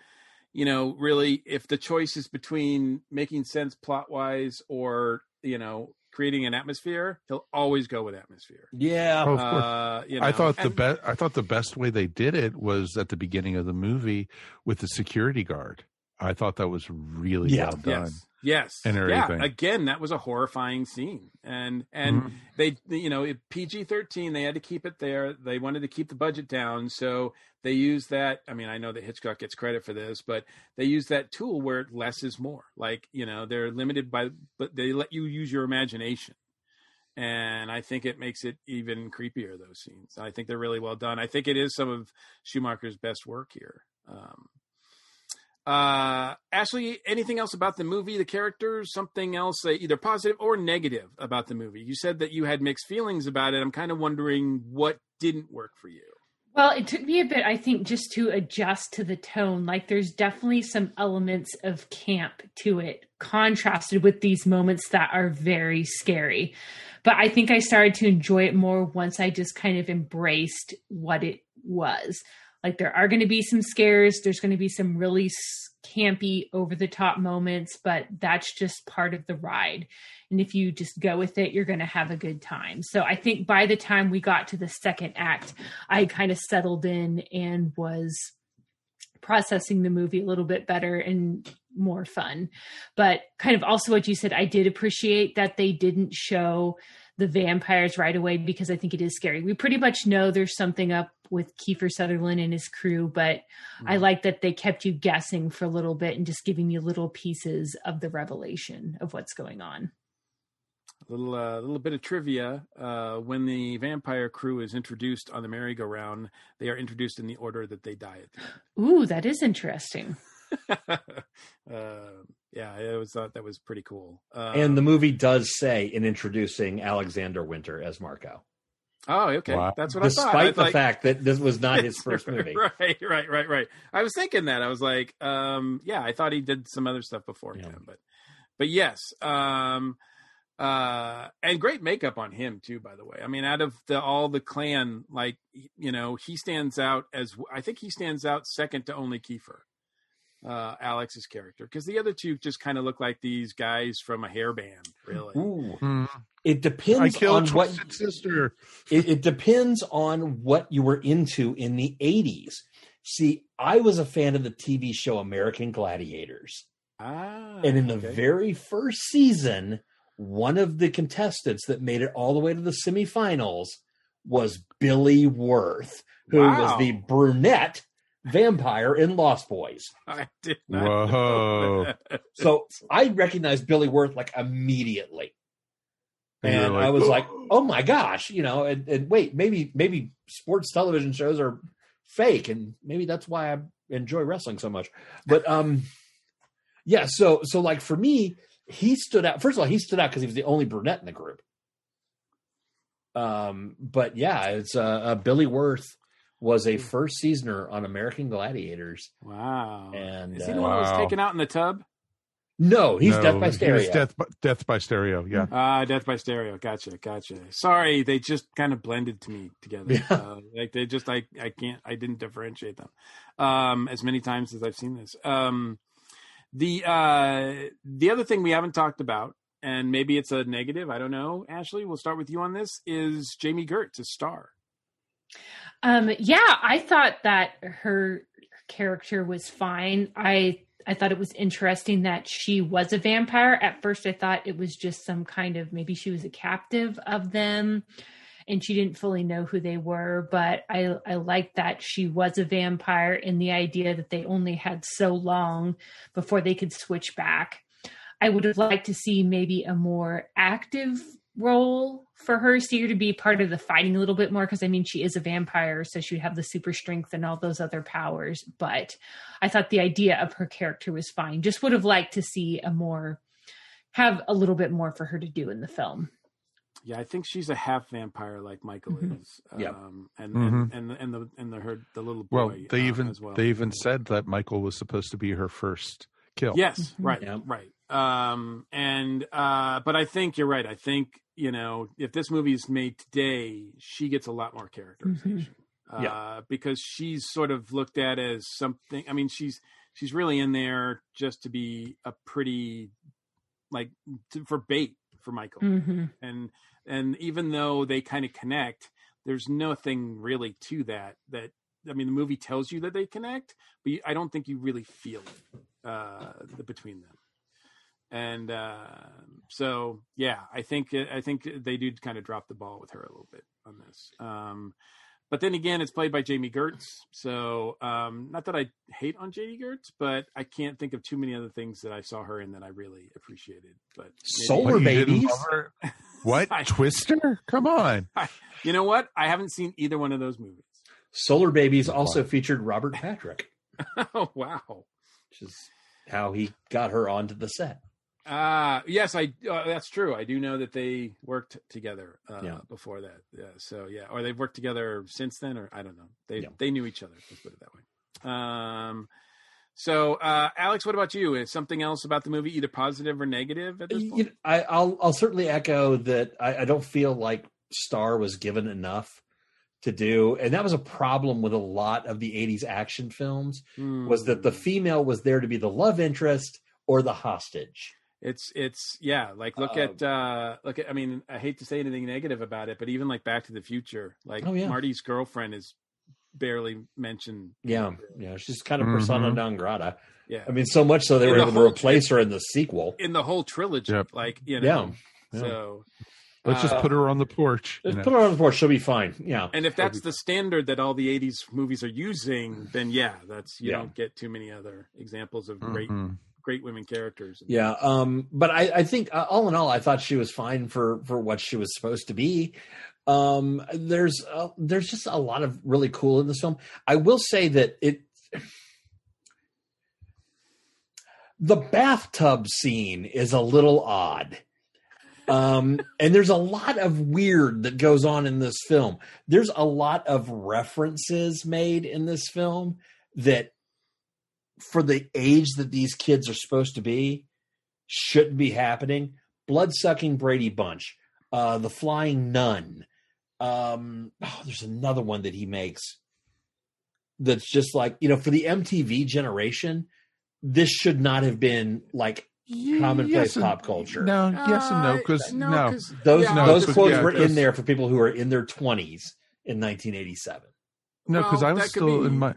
you know, really, if the choice is between making sense plot wise or you know creating an atmosphere, he'll always go with atmosphere. Yeah, Oh, of course. Uh, you I know, thought the best. I thought the best way they did it was at the beginning of the movie with the security guard. I thought that was really Yeah. well done. Yes. Yes. and yeah. Again, that was a horrifying scene, and and Mhm. they, you know, PG thirteen. They had to keep it there. They wanted to keep the budget down, so they used that. I mean, I know that Hitchcock gets credit for this, but they use that tool where less is more. Like you know, they're limited by, but they let you use your imagination. And I think it makes it even creepier. Those scenes. I think they're really well done. I think it is some of Schumacher's best work here. Um, uh, Ashley, anything else about the movie, the characters, something else, uh, either positive or negative about the movie? You said that you had mixed feelings about it. I'm kind of wondering what didn't work for you. Well, it took me a bit, I think, just to adjust to the tone. Like, there's definitely some elements of camp to it, contrasted with these moments that are very scary. But I think I started to enjoy it more once I just kind of embraced what it was. Like, there are going to be some scares, there's going to be some really campy, over the top moments, but that's just part of the ride. And if you just go with it, you're going to have a good time. So I think by the time we got to the second act, I kind of settled in and was processing the movie a little bit better and more fun. But kind of also what you said, I did appreciate that they didn't show the vampires right away because I think it is scary. We pretty much know there's something up with Kiefer Sutherland and his crew, but I like that they kept you guessing for a little bit and just giving you little pieces of the revelation of what's going on. A little, uh, little bit of trivia. Uh, when the vampire crew is introduced on the merry-go-round, they are introduced in the order that they die at. the. Ooh, that is interesting. (laughs) uh, yeah, I always thought that was pretty cool. Uh, and the movie does say in introducing Alexander Winter as Marco. Oh, okay, Wow. that's what I Despite thought. Despite the like- fact that this was not his (laughs) first movie. right, right, right, right. I was thinking that. I was like, um, yeah, I thought he did some other stuff beforehand, but, but yes, um, uh, and great makeup on him too. By the way, I mean, out of the all the clan, like you know, he stands out as I think he stands out second to only Kiefer, uh, Alex's character, because the other two just kind of look like these guys from a hair band, really. Ooh. It depends I on what Sister. (laughs) it, it depends on what you were into in the 80s. See, I was a fan of the TV show American Gladiators. Ah, and in the very first season, one of the contestants that made it all the way to the semifinals was Billy Wirth, who Wow. was the brunette vampire in Lost Boys. I did not. know Whoa. that. (laughs) So I recognized Billy Wirth like immediately. And And like, I was like, oh my gosh, you know, and, and wait, maybe maybe sports television shows are fake, and maybe that's why I enjoy wrestling so much. But um yeah, so so like for me, he stood out. First of all, he stood out because he was the only brunette in the group. Um, but yeah, it's uh, uh Billy Wirth was a first seasoner on American Gladiators. Wow. And Is he uh, the one that was Wow. taken out in the tub? no, he's No, Death by he was Stereo. Death, by- death by stereo. Yeah. Ah, Death by Stereo. Gotcha, gotcha. Sorry, they just kind of blended to me together. Yeah. Uh, like they just, I, I can't, I didn't differentiate them um, as many times as I've seen this. Um, the uh, the other thing we haven't talked about, and maybe it's a negative. I don't know. Ashley, we'll start with you on this. Is Jami Gertz a star? Um, yeah, I thought that her character was fine. I I thought it was interesting that she was a vampire. At first, I thought it was just some kind of maybe she was a captive of them, and she didn't fully know who they were. But I I liked that she was a vampire, and the idea that they only had so long before they could switch back. I would have liked to see maybe a more active role for her, see her to be part of the fighting a little bit more. Because I mean, she is a vampire, so she would have the super strength and all those other powers. But I thought the idea of her character was fine. Just would have liked to see a more, have a little bit more for her to do in the film. Yeah, I think she's a half vampire, like Michael Mhm. is. Yeah. Um, and, Mhm. and and and the and the her the little boy. Well, they uh, even as well. they even said that Michael was supposed to be her first kill. Yes, Mhm. right, Yeah. right. Um, and uh, but I think you're right. I think you know if this movie is made today, she gets a lot more characterization. Uh, Yeah. because she's sort of looked at as something. I mean, she's she's really in there just to be a pretty like to, for bait for Michael Mm-hmm. and and even though they kind of connect there's nothing really to that that i mean the movie tells you that they connect but you, i don't think you really feel it uh the, between them and uh so yeah i think i think they do kind of drop the ball with her a little bit on this um but then again, it's played by Jami Gertz. So, um, not that I hate on Jami Gertz, but I can't think of too many other things that I saw her in that I really appreciated. But Solar What, you didn't Babies? (laughs) What I- Twister? Come on. (laughs) you know what? I haven't seen either one of those movies. Solar Babies also featured Robert Patrick, (laughs) oh wow! which is how he got her onto the set. Uh yes, I. Uh, that's true. I do know that they worked together uh, Yeah. before that. Yeah. So yeah, or they've worked together since then, or I don't know. They Yeah. they knew each other. Let's put it that way. Um. So, uh, Alex, what about you? Is something else about the movie either positive or negative at this You- point? I, I'll I'll certainly echo that. I, I don't feel like Star was given enough to do, and that was a problem with a lot of the '80s action films. Was that the Hmm. female was there to be the love interest or the hostage? It's it's yeah, like look Um, at uh look at I mean, I hate to say anything negative about it, but even like Back to the Future, like Oh, yeah. Marty's girlfriend is barely mentioned. Yeah, yeah, she's kind of persona non grata. Yeah. I mean, so much so they In were the able to whole- replace her in the sequel. in the whole trilogy. Yep. Like, you know. Yeah, yeah. So Let's just uh, put her on the porch. Let's know. put her on the porch; she'll be fine. Yeah, and if that's the standard that all the '80s movies are using, then yeah, that's you Yeah. don't get too many other examples of great, Mhm. Great women characters. Yeah, um, but I, I think uh, all in all, I thought she was fine for for what she was supposed to be. Um, there's uh, there's just a lot of really cool in this film. I will say that it The bathtub scene is a little odd. Um, and there's a lot of weird that goes on in this film. There's a lot of references made in this film that, for the age that these kids are supposed to be, shouldn't be happening. Blood sucking Brady Bunch, uh, The Flying Nun. Um, oh, there's another one that he makes that's just like, you know, for the MTV generation, this should not have been like commonplace yes and- pop culture. No, yes and no, because no, no, 'cause- Those Yeah, those quotes yeah, were 'cause- in there for people who are in their 20s in 1987. no, because Well, I was still be- in my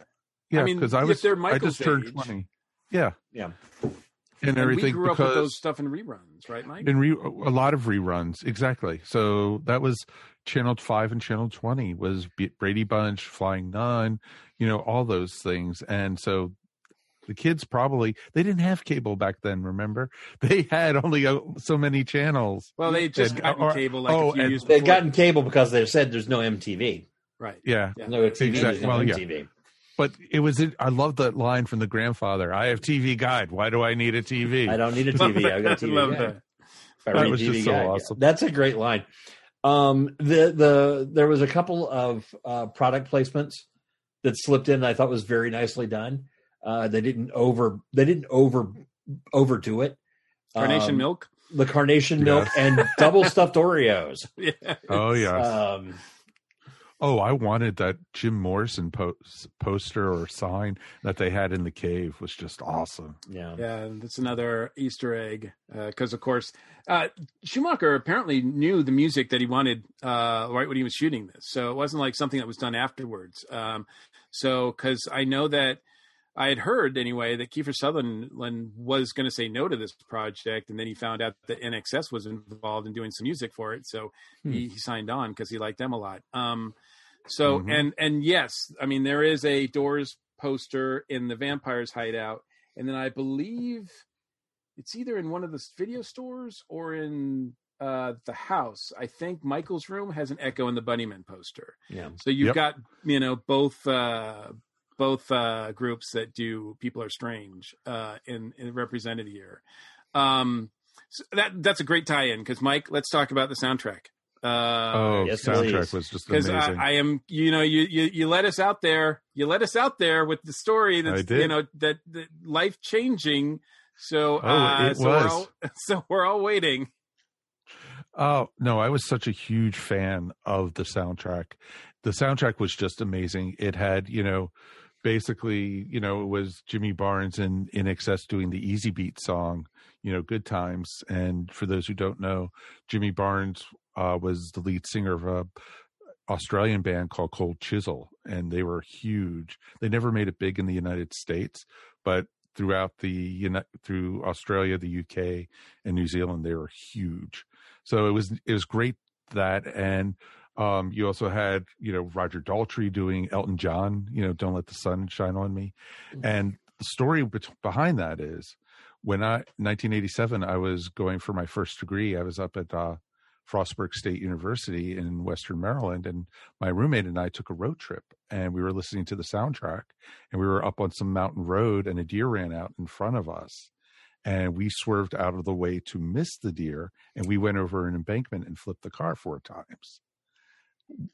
yeah, mean, because I if was they're I Michael's just turned twenty, yeah, Yeah. and, And everything we grew up with because those stuff in reruns, right, Mike? in re- a lot of reruns exactly. So that was Channel Five and Channel Twenty was Brady Bunch, Flying Nun, you know, all those things, and so. The kids probably they didn't have cable back then. Remember, (laughs) they had only uh, so many channels. well, they just And- gotten or- cable like oh, a few and- years They've gotten cable because they've said there's no MTV. right. Yeah, Yeah. No TV, there's Exactly. no Well, yeah. MTV. but it was. I love that line from the grandfather. I have TV Guide. Why do I need a TV? I don't need a (laughs) TV. I've got a TV. Love guide. that. That was TV just so guide, yeah. awesome. That's a great line. Um, the the there was a couple of uh, product placements that slipped in. That I thought was very nicely done. Uh, they didn't over they didn't over overdo it. Carnation Um, milk. the carnation milk, Yes. and double stuffed Oreos. (laughs) Yeah. Oh yeah. Um, oh, I wanted that Jim Morrison po- poster or sign that they had in the cave was just awesome. yeah. Yeah, that's another Easter egg. Because, of course, uh, Schumacher apparently knew the music that he wanted uh, right when he was shooting this. So it wasn't like something that was done afterwards. Um, so, because I know that I had heard anyway that Kiefer Sutherland was going to say no to this project, and then he found out that INXS was involved in doing some music for it. So he, he signed on because he liked them a lot. Um, so Mhm. and and yes, I mean there is a Doors poster in the Vampires Hideout, and then I believe it's either in one of the video stores or in uh, the house. I think Michael's room has an Echo and the Bunnymen poster. Yeah. So you've Yep. got you know both uh, both uh, groups that do People Are Strange uh, in, in represented here. Um, so that that's a great tie-in because Mike, let's talk about the soundtrack. Uh, oh, yes, soundtrack please. was just because amazing. I, I am, you know, you, you you let us out there, you let us out there with the story that's, you know, that, that life changing. So, Oh, uh, it so we're was. all, (laughs) so we're all waiting. Oh no, I was such a huge fan of the soundtrack. The soundtrack was just amazing. It had, you know, basically, you know, it was Jimmy Barnes and INXS doing the Easy Beat song, you know, Good Times. And for those who don't know, Jimmy Barnes uh, was the lead singer of a Australian band called Cold Chisel, and they were huge. They never made it big in the United States, but throughout the Uni- through Australia, the UK, and New Zealand, they were huge. So it was it was great that, and um, you also had you know Roger Daltrey doing Elton John, you know, "Don't Let the Sun Shine on Me," and the story bet- behind that is when I 1987 I was going for my first degree. I was up at uh, Frostburg State University in Western Maryland, and my roommate and I took a road trip, and we were listening to the soundtrack, and we were up on some mountain road, and a deer ran out in front of us, and we swerved out of the way to miss the deer, and we went over an embankment and flipped the car four times.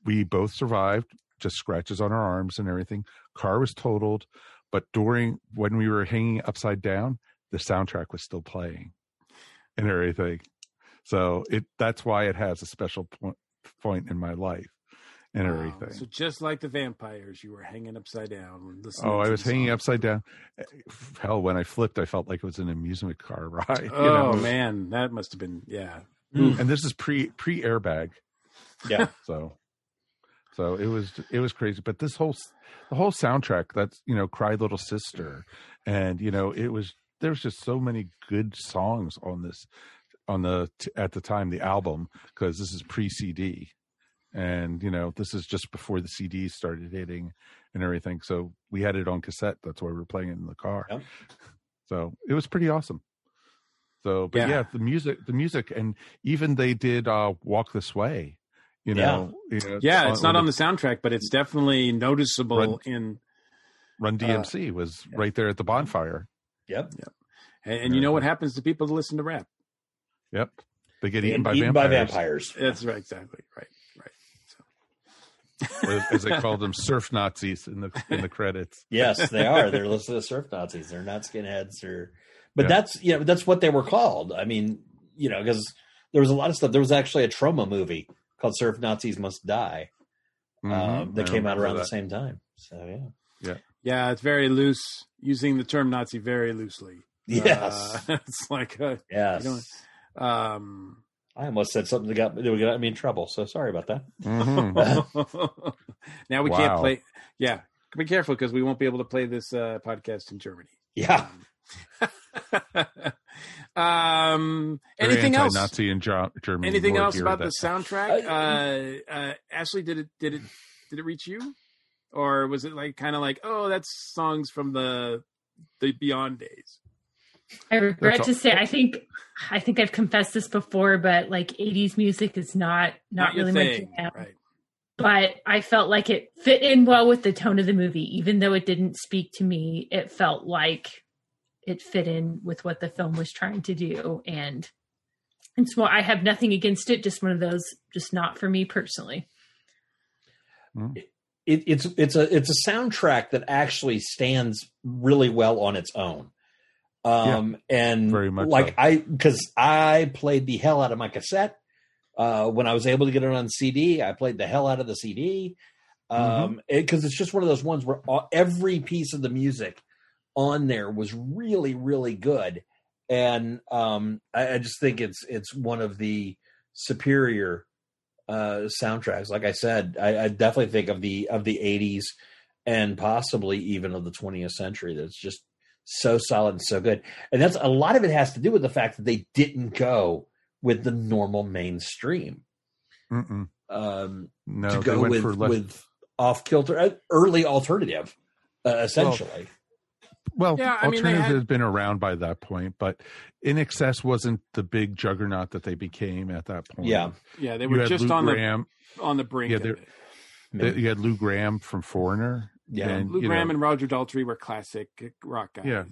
We both survived, just scratches on our arms and everything. Car was totaled, but during when we were hanging upside down, the soundtrack was still playing and everything. So it that's why it has a special point point in my life and Wow. everything. So just like the vampires, you were hanging upside down. Oh, I was hanging song. upside down. Eh, hell, when I flipped, I felt like it was an amusement car (laughs) ride. you Oh know? man, that must have been yeah. Hmm. And this is pre pre airbag, Yeah. (laughs) so so it was it was crazy. But this whole the whole soundtrack, that's you know, "Cry Little Sister," and you know, it was there was just so many good songs on this on the t- at the time the album because this is pre CD, and you know, this is just before the CD started hitting and everything. So we had it on cassette. That's why we were playing it in the car. Yep. So it was pretty awesome. So, but Yeah. yeah. the music, the music, and even they did uh "Walk This Way." You Yeah. know, you know, Yeah, it's not on the soundtrack, but it's definitely noticeable Run- in Run DMC was right there at the bonfire. Yep. And, and you know what happens to people that listen to rap? Yep. They get eaten, by, eaten vampires. by vampires. That's right, exactly right, right. Or as they called them, surf Nazis in the in the credits. Yes, they are. (laughs) They're listed as surf Nazis. They're not skinheads or but Yeah. that's you know, that's what they were called. I mean, you know, because there was a lot of stuff. There was actually a Troma movie called Surf Nazis Must Die um, Mhm. that I came out remember around the same time. So yeah. Yeah, yeah. it's very loose, using the term Nazi very loosely. Yes. Uh, (laughs) it's like, uh, Yes. you know, um, I almost said something that got that would get me in trouble. So sorry about that. Mhm. (laughs) now we can't play. Yeah, be careful because we won't be able to play this uh, podcast in Germany. Yeah. um, (laughs) anything else? Anti-Nazi in Germany. Anything else about the soundtrack? Uh, uh, Ashley, did it did it did it reach you, or was it like kind of like oh that's songs from the the Beyond days? I regret That's to say I think I think I've confessed this before, but like 80s music is not not, Not your really my thing, jam. right? But I felt like it fit in well with the tone of the movie, even though it didn't speak to me. It felt like it fit in with what the film was trying to do, and it's more. I have nothing against it. Just one of those, just not for me personally. Mm-hmm. it, it's it's a it's a soundtrack that actually stands really well on its own. Um and very much like so. I because I played the hell out of my cassette. Uh when I was able to get it on CD, I played the hell out of the CD. Um because it's just one of those ones where all, every piece of the music on there was really really good and um I, I just think it's it's one of the superior uh soundtracks like i said I, I definitely think of the of the 80s and possibly even of the 20th century that's just so solid and so good and that's a lot of it has to do with the fact that they didn't go with the normal mainstream Mm-mm. um No, to they go went with less- with off kilter early alternative uh, essentially Well, Yeah, I mean, they alternative had- has been around by that point, but INXS wasn't the big juggernaut that they became at that point. Yeah. Yeah, they were just Lou on Gramm. the on the brink. Yeah, of it. They- you had Lou Gramm from Foreigner. Yeah, and, Lou you Gramm know, and Roger Daltrey were classic rock guys. Yeah,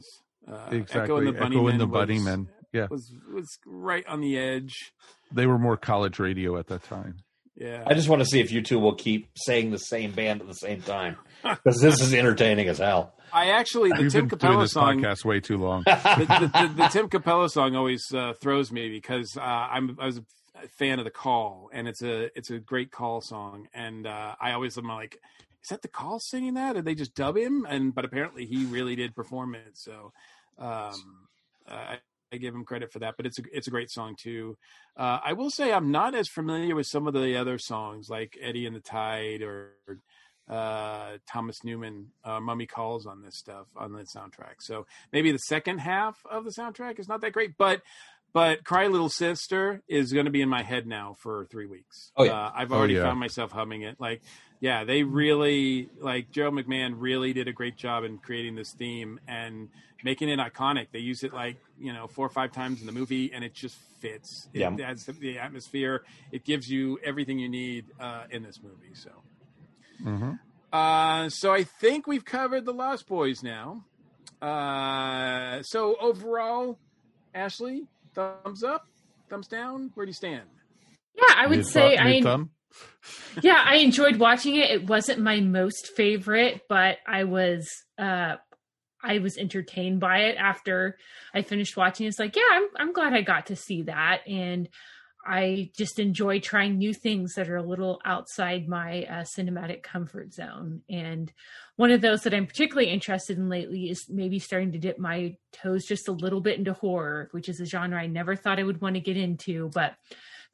uh, exactly. Echo and the Echo and the Bunnymen was- Yeah. was was right on the edge. they were more college radio at that time. Yeah, I just want to see if you two will keep saying the same band at the same time (laughs) because this is entertaining as hell. I actually the We've Tim been doing Cappello this song. podcast way too long. (laughs) the, the, the, the Tim Cappello song always uh, throws me because uh, I'm I was a fan of the Call, and it's a it's a great Call song, and uh, I always am like, is that the Call singing that? Or did they just dub him? And but apparently he really did perform it, so um, I, I give him credit for that. But it's a it's a great song too. Uh, I will say I'm not as familiar with some of the other songs like Eddie and the Tide or uh Thomas Newman uh Mummy Calls on this stuff on the soundtrack. So maybe the second half of the soundtrack is not that great, but but Cry Little Sister is going to be in my head now for 3 weeks. Oh, yeah. Uh, I've Oh, already yeah. found myself humming it. Like yeah, they really like Gerard McMahon really did a great job in creating this theme and making it iconic. They use it like, you know, four or five times in the movie and it just fits. It Yeah. adds the, the atmosphere. It gives you everything you need uh in this movie. So hmm uh, so I think we've covered the Lost Boys now. Uh, so overall, Ashley, thumbs up, thumbs down. Where do you stand? Yeah, I would Mid- say I mid-thumb? Yeah, I enjoyed watching it. It wasn't my most favorite, but I was uh I was entertained by it after I finished watching. It's like, yeah, I'm I'm glad I got to see that and I just enjoy trying new things that are a little outside my uh, cinematic comfort zone. And one of those that I'm particularly interested in lately is maybe starting to dip my toes just a little bit into horror, which is a genre I never thought I would want to get into, but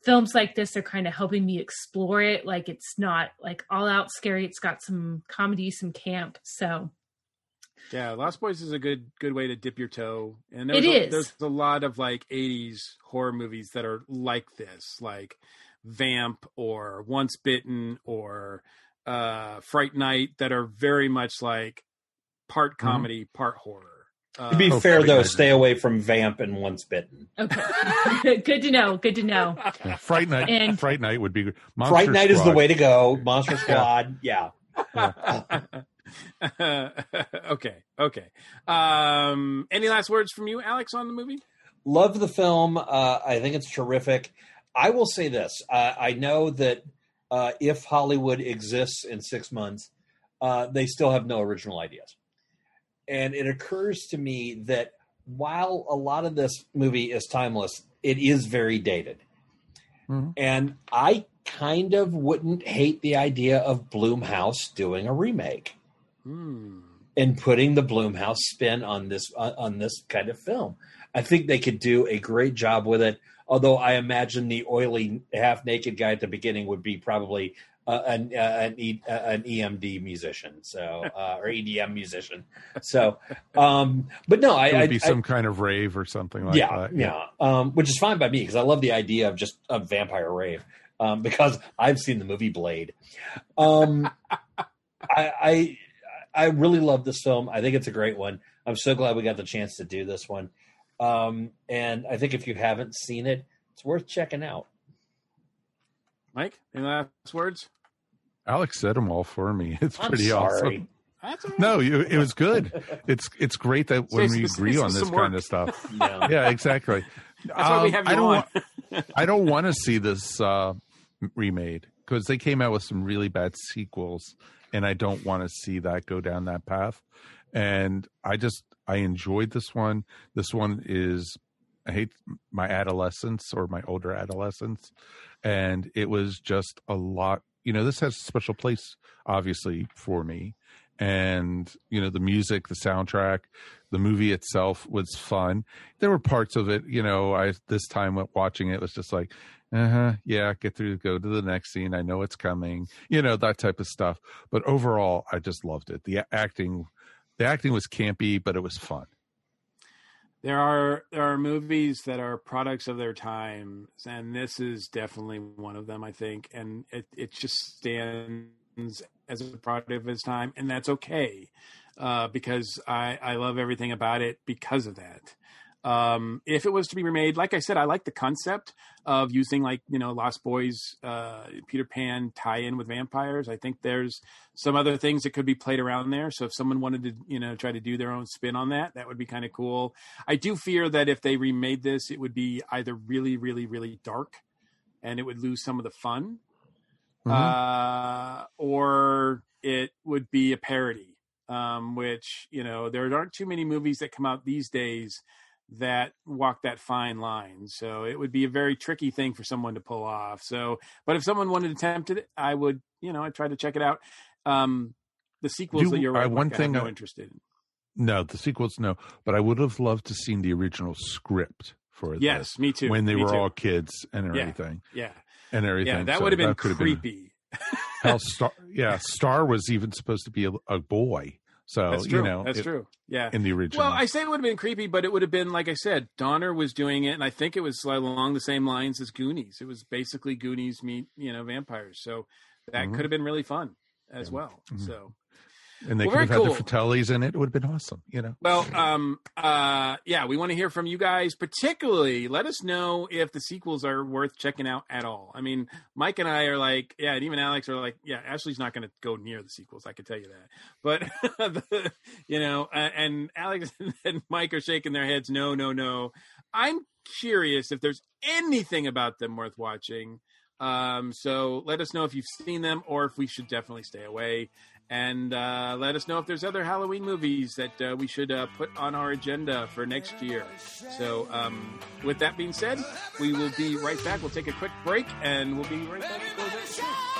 films like this are kind of helping me explore it. Like it's not like all out scary. It's got some comedy, some camp. So Yeah, Lost Boys is a good good way to dip your toe. And It there's a, is. There's a lot of like '80s horror movies that are like this, like Vamp or Once Bitten or uh, Fright Night, that are very much like part comedy, part horror. Uh, To be Oh, fair, though, stay away from Vamp and Once Bitten. okay, (laughs) good to know. Good to know. Yeah, Fright Night. And- Fright Night would be good. Monster Fright Night is the way to go. Monster Squad, yeah. (laughs) okay, okay. Um, any last words from you, Alex, on the movie? Love the film. Uh, I think it's terrific. I will say this: uh, I know that uh, if Hollywood exists in six months, uh, they still have no original ideas, and it occurs to me that while a lot of this movie is timeless, it is very dated. Mm-hmm. And I kind of wouldn't hate the idea of Blumhouse doing a remake Hmm. and putting the Blumhouse spin on this on on this kind of film. I think they could do a great job with it. Although I imagine the oily, half naked guy at the beginning would be probably uh, an uh, an, e, uh, an EMD musician, so uh, or EDM musician. So, um, but no, I it would I, be I- some kind of rave or something like yeah, that. yeah, um, which is fine by me because I love the idea of just a vampire rave. Um, because I've seen the movie Blade. Um, (laughs) I, I I really love this film. I think it's a great one. I'm so glad we got the chance to do this one. Um, and I think if you haven't seen it, it's worth checking out. Mike, any last words? Alex said them all for me. (laughs) It's I'm pretty sorry. awesome. That's. No, you, it was good. It's it's great that when Saves- we saves agree on some this work. kind of stuff. (laughs) Yeah. Yeah, exactly. That's why we Um, have I don't on. want, I don't want to see this uh, remade because they came out with some really bad sequels, and I don't want to see that go down that path. And I just I enjoyed this one. This one is I hate my adolescence or my older adolescence, and it was just a lot. You know, this has a special place, obviously, for me. And you know, the music, the soundtrack, the movie itself was fun. There were parts of it, you know, I this time watching it was just like, uh huh, yeah, get through, go to the next scene. I know it's coming, you know, that type of stuff. But overall, I just loved it. The acting, the acting was campy, but it was fun. There are there are movies that are products of their time, and this is definitely one of them. I think, and it it just stands as a product of its time, and that's okay, uh, because I I love everything about it because of that. Um, if it was to be remade, like I said, I like the concept of using like you know Lost Boys, uh, Peter Pan tie-in with vampires. I think there's some other things that could be played around there. So if someone wanted to you know try to do their own spin on that, that would be kind of cool. I do fear that if they remade this, it would be either really, really, really dark, and it would lose some of the fun, Mhm. uh, or it would be a parody. Um, which you know there aren't too many movies that come out these days that walk that fine line. So it would be a very tricky thing for someone to pull off. So, but if someone wanted to attempt it, I would, you know, I try to check it out. Um, the sequels Do- that you're right, one Mike, I thing have no I- interest in. No, the sequels, no. But I would have loved to seen the original script for this. Yes, me too, When they me were too. all kids and everything. yeah. And everything. Yeah, that So would have been creepy. Hell, (laughs) Star, yeah, Star was even supposed to be a, a boy. So That's true. you know, That's it- true. Yeah. in the original. Well, I say it would have been creepy, but it would have been like I said. Donner was doing it, and I think it was along the same lines as Goonies. It was basically Goonies meet you know vampires, so that Mhm. could have been really fun as well. Mhm. So and they well, could have very had the Fratellis in it. It would have been awesome. You know. Well, um, uh, yeah, we want to hear from you guys. Particularly, let us know if the sequels are worth checking out at all. I mean, Mike and I are like, yeah, and even Alex are like, yeah, Ashley's not going to go near the sequels. I can tell you that. But (laughs) the, you know, uh, and Alex (laughs) and Mike are shaking their heads, no, no, no. I'm curious if there's anything about them worth watching. Um, so let us know if you've seen them or if we should definitely stay away. And uh, let us know if there's other Halloween movies that uh, we should uh, put on our agenda for next year. So, um, with that being said, we will be right back. We'll take a quick break and we'll be right back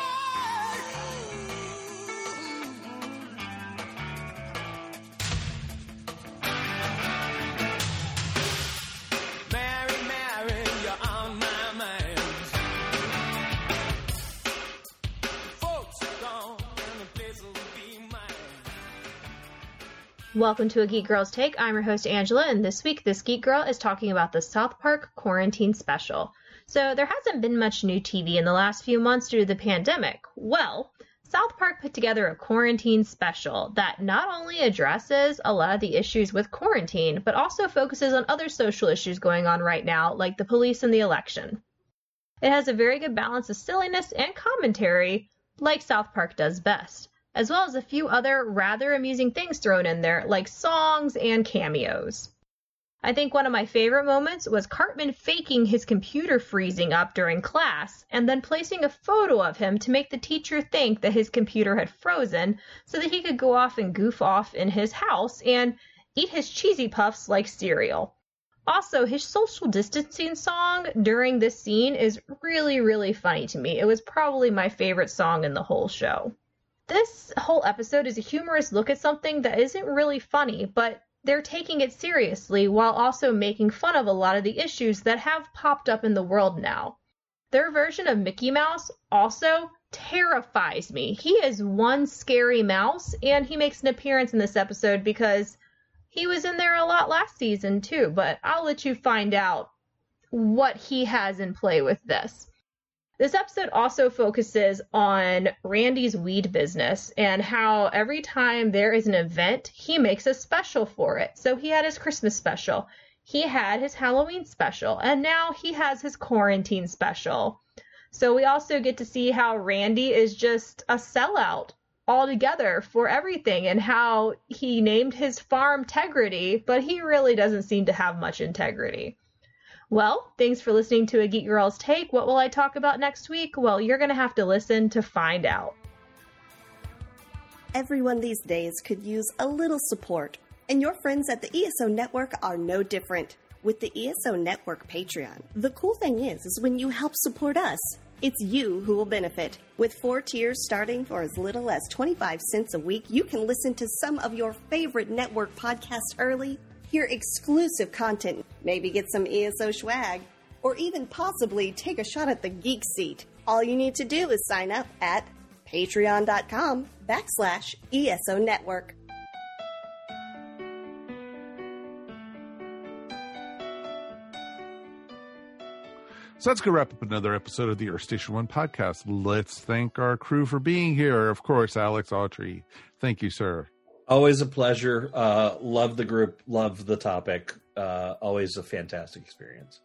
Welcome to a Geek Girls Take. I'm your host Angela, and this week this Geek Girl is talking about the South Park Quarantine Special. So there hasn't been much new TV in the last few months due to the pandemic. Well, South Park put together a quarantine special that not only addresses a lot of the issues with quarantine, but also focuses on other social issues going on right now, like the police and the election. It has a very good balance of silliness and commentary, like South Park does best. As well as a few other rather amusing things thrown in there, like songs and cameos. I think one of my favorite moments was Cartman faking his computer freezing up during class and then placing a photo of him to make the teacher think that his computer had frozen so that he could go off and goof off in his house and eat his cheesy puffs like cereal. Also, his social distancing song during this scene is really, really funny to me. It was probably my favorite song in the whole show. This whole episode is a humorous look at something that isn't really funny, but they're taking it seriously while also making fun of a lot of the issues that have popped up in the world now. Their version of Mickey Mouse also terrifies me. He is one scary mouse, and he makes an appearance in this episode because he was in there a lot last season too, but I'll let you find out what he has in play with this. This episode also focuses on Randy's weed business and how every time there is an event, he makes a special for it. So he had his Christmas special, he had his Halloween special, and now he has his quarantine special. So we also get to see how Randy is just a sellout altogether for everything and how he named his farm Tegridy, but he really doesn't seem to have much integrity. Well, thanks for listening to A Geek Girl's Take. What will I talk about next week? Well, you're going to have to listen to find out. Everyone these days could use a little support, and your friends at the ESO Network are no different. With the ESO Network Patreon, the cool thing is, is when you help support us, it's you who will benefit. With four tiers starting for as little as 25 cents a week, you can listen to some of your favorite network podcasts early hear exclusive content, maybe get some ESO swag, or even possibly take a shot at the geek seat. All you need to do is sign up at patreon.com backslash ESO network. So that's going to wrap up another episode of the Earth Station One podcast. Let's thank our crew for being here. Of course, Alex Autry. Thank you, sir. Always a pleasure. Uh, love the group. Love the topic. Uh, always a fantastic experience.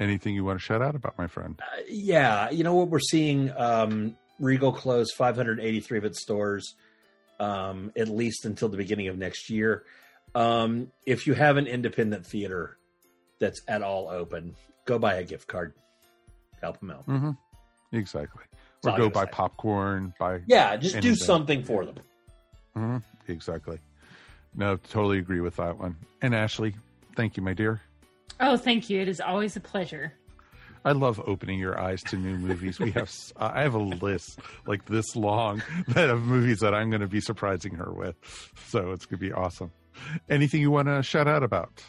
Anything you want to shout out about, my friend? Uh, yeah, you know what we're seeing. Um, Regal closed 583 of its stores, um, at least until the beginning of next year. Um, if you have an independent theater that's at all open, go buy a gift card. Help them out. Mm-hmm. Exactly. Or go buy say. popcorn. Buy yeah, just anything. do something for them. Mm-hmm exactly. No, totally agree with that one. And Ashley, thank you, my dear. Oh, thank you. It is always a pleasure. I love opening your eyes to new movies. We have I have a list like this long (laughs) that of movies that I'm going to be surprising her with. So it's going to be awesome. Anything you want to shout out about?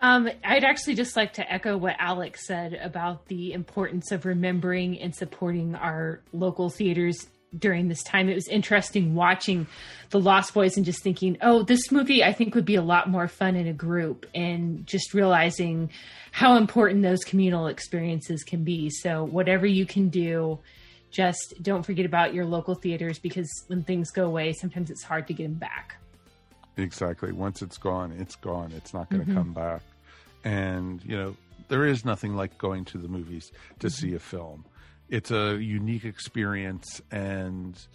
Um, I'd actually just like to echo what Alex said about the importance of remembering and supporting our local theaters during this time. It was interesting watching The Lost Boys and just thinking, oh, this movie I think would be a lot more fun in a group, and just realizing how important those communal experiences can be. So, whatever you can do, just don't forget about your local theaters because when things go away, sometimes it's hard to get them back. Exactly. Once it's gone, it's gone. It's not going to mm-hmm. come back. And, you know, there is nothing like going to the movies to mm-hmm. see a film it's a unique experience and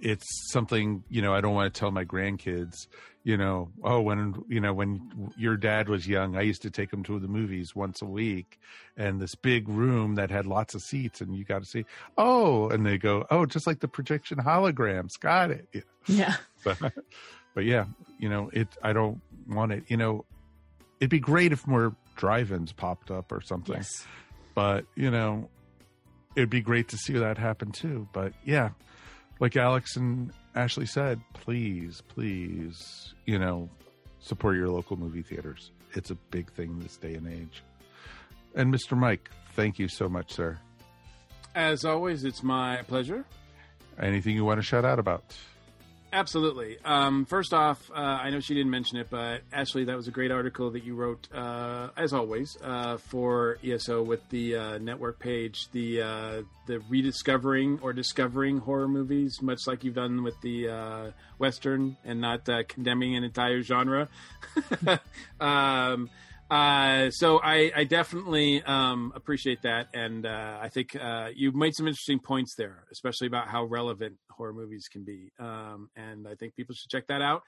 it's something you know i don't want to tell my grandkids you know oh when you know when your dad was young i used to take him to the movies once a week and this big room that had lots of seats and you got to see oh and they go oh just like the projection holograms got it yeah yeah. (laughs) but, but yeah you know it i don't want it you know it'd be great if more drive-ins popped up or something yes. but you know it'd be great to see that happen too. But yeah, like Alex and Ashley said, please, please, you know, support your local movie theaters. It's a big thing this day and age. And Mr. Mike, thank you so much, sir. As always, it's my pleasure. Anything you want to shout out about? Absolutely. Um, first off, uh, I know she didn't mention it, but Ashley, that was a great article that you wrote, uh, as always, uh, for ESO with the uh, network page, the uh, the rediscovering or discovering horror movies, much like you've done with the uh, western, and not condemning an entire genre. (laughs) um, Uh, so I, I definitely um, appreciate that, and uh, I think uh, you've made some interesting points there, especially about how relevant horror movies can be. Um, and I think people should check that out.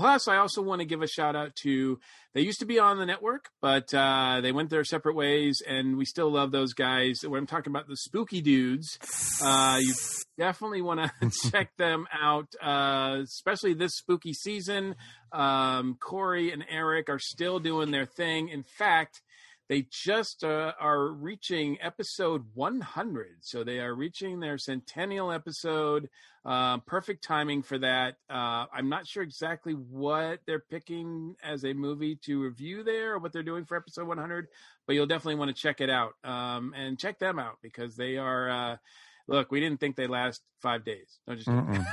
Plus, I also want to give a shout out to they used to be on the network, but uh, they went their separate ways, and we still love those guys. When I'm talking about the spooky dudes, uh, you definitely want to (laughs) check them out, uh, especially this spooky season. Um, Corey and Eric are still doing their thing. In fact, they just uh, are reaching episode 100 so they are reaching their centennial episode uh, perfect timing for that. Uh, i'm not sure exactly what they're picking as a movie to review there or what they're doing for episode 100 but you'll definitely want to check it out um, and check them out because they are uh, look we didn't think they last five days. No just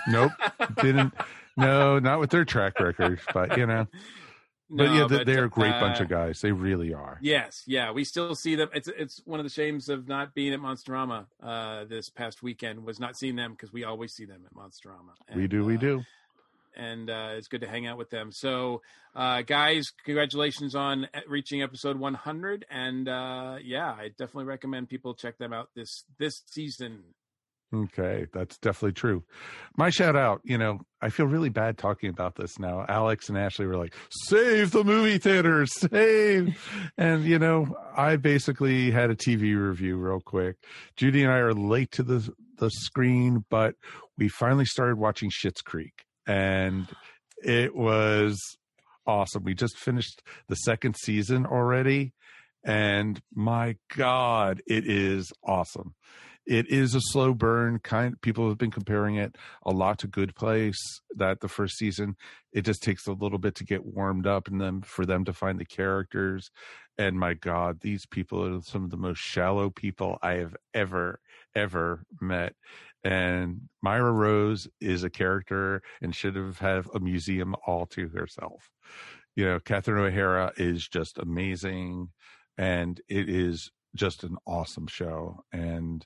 nope. Didn't. No not with their track record but you know (laughs) but yeah, No, they're a great uh, bunch of guys. They really are. Yes, yeah, we still see them. It's it's one of the shames of not being at Monsterama uh, this past weekend was not seeing them because we always see them at Monsterama. we do, we do. and uh, it's good to hang out with them. So, uh, guys, congratulations on reaching episode 100, and uh, yeah, I definitely recommend people check them out this this season. Okay, that's definitely true. My shout out, you know, I feel really bad talking about this now. Alex and Ashley were like, save the movie theaters, (laughs) save. and, you know, I basically had a TV review real quick. Judy and I are late to the, the screen, but we finally started watching Schitt's Creek and it was awesome. We just finished the second season already. And my God, it is awesome it is a slow burn kind people have been comparing it a lot to good place that the first season it just takes a little bit to get warmed up and then for them to find the characters. And my god these people are some of the most shallow people i have ever ever met. And Moira Rose is a character and should have had a museum all to herself. You know catherine o'hara is just amazing. And it is just an awesome show. And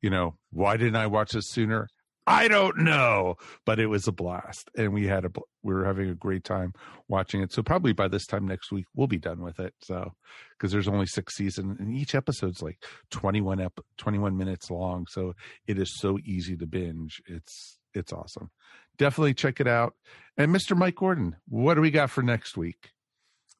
you know why didn't i watch this sooner? I don't know but it was a blast. And we had a we were having a great time watching it. So probably by this time next week we'll be done with it. So because there's only six seasons and each episode's like 21 ep- 21 minutes long. So it is so easy to binge. It's it's awesome. Definitely check it out. And mr mike gordon what do we got for next week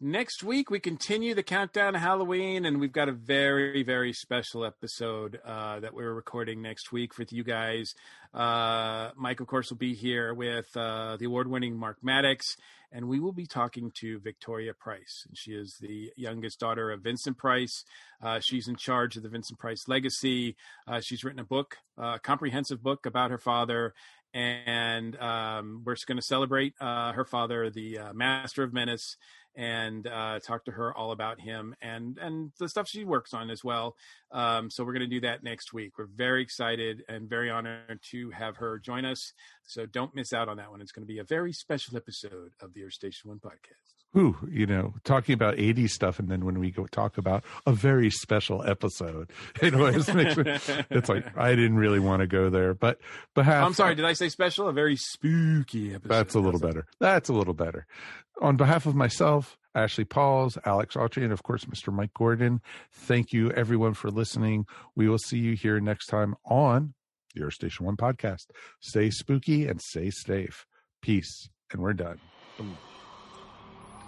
Next week, we continue the countdown to Halloween, and we've got a very, very special episode uh, that we're recording next week with you guys. Uh, Mike, of course, will be here with uh, the award winning Mark Maddox, and we will be talking to Victoria Price. She is the youngest daughter of Vincent Price. Uh, she's in charge of the Vincent Price legacy. Uh, she's written a book, a comprehensive book about her father. And um, we're just going to celebrate uh, her father, the master of menace and uh, talk to her all about him and and the stuff she works on as well. Um, so we're going to do that next week. We're very excited and very honored to have her join us. So don't miss out on that one. It's going to be a very special episode of the Earth Station One podcast. Ooh, you know, talking about 80s stuff, and then when we go talk about a very special episode, (laughs) it makes me, it's like I didn't really want to go there, but but I'm sorry, did I say special? A very spooky episode. That's a little better. That's a little better. On behalf of myself, Ashley Pauls, Alex Autry, and of course, Mr. Mike Gordon, thank you everyone for listening. We will see you here next time on Earth Station One podcast. Stay spooky and stay safe. Peace. And we're done.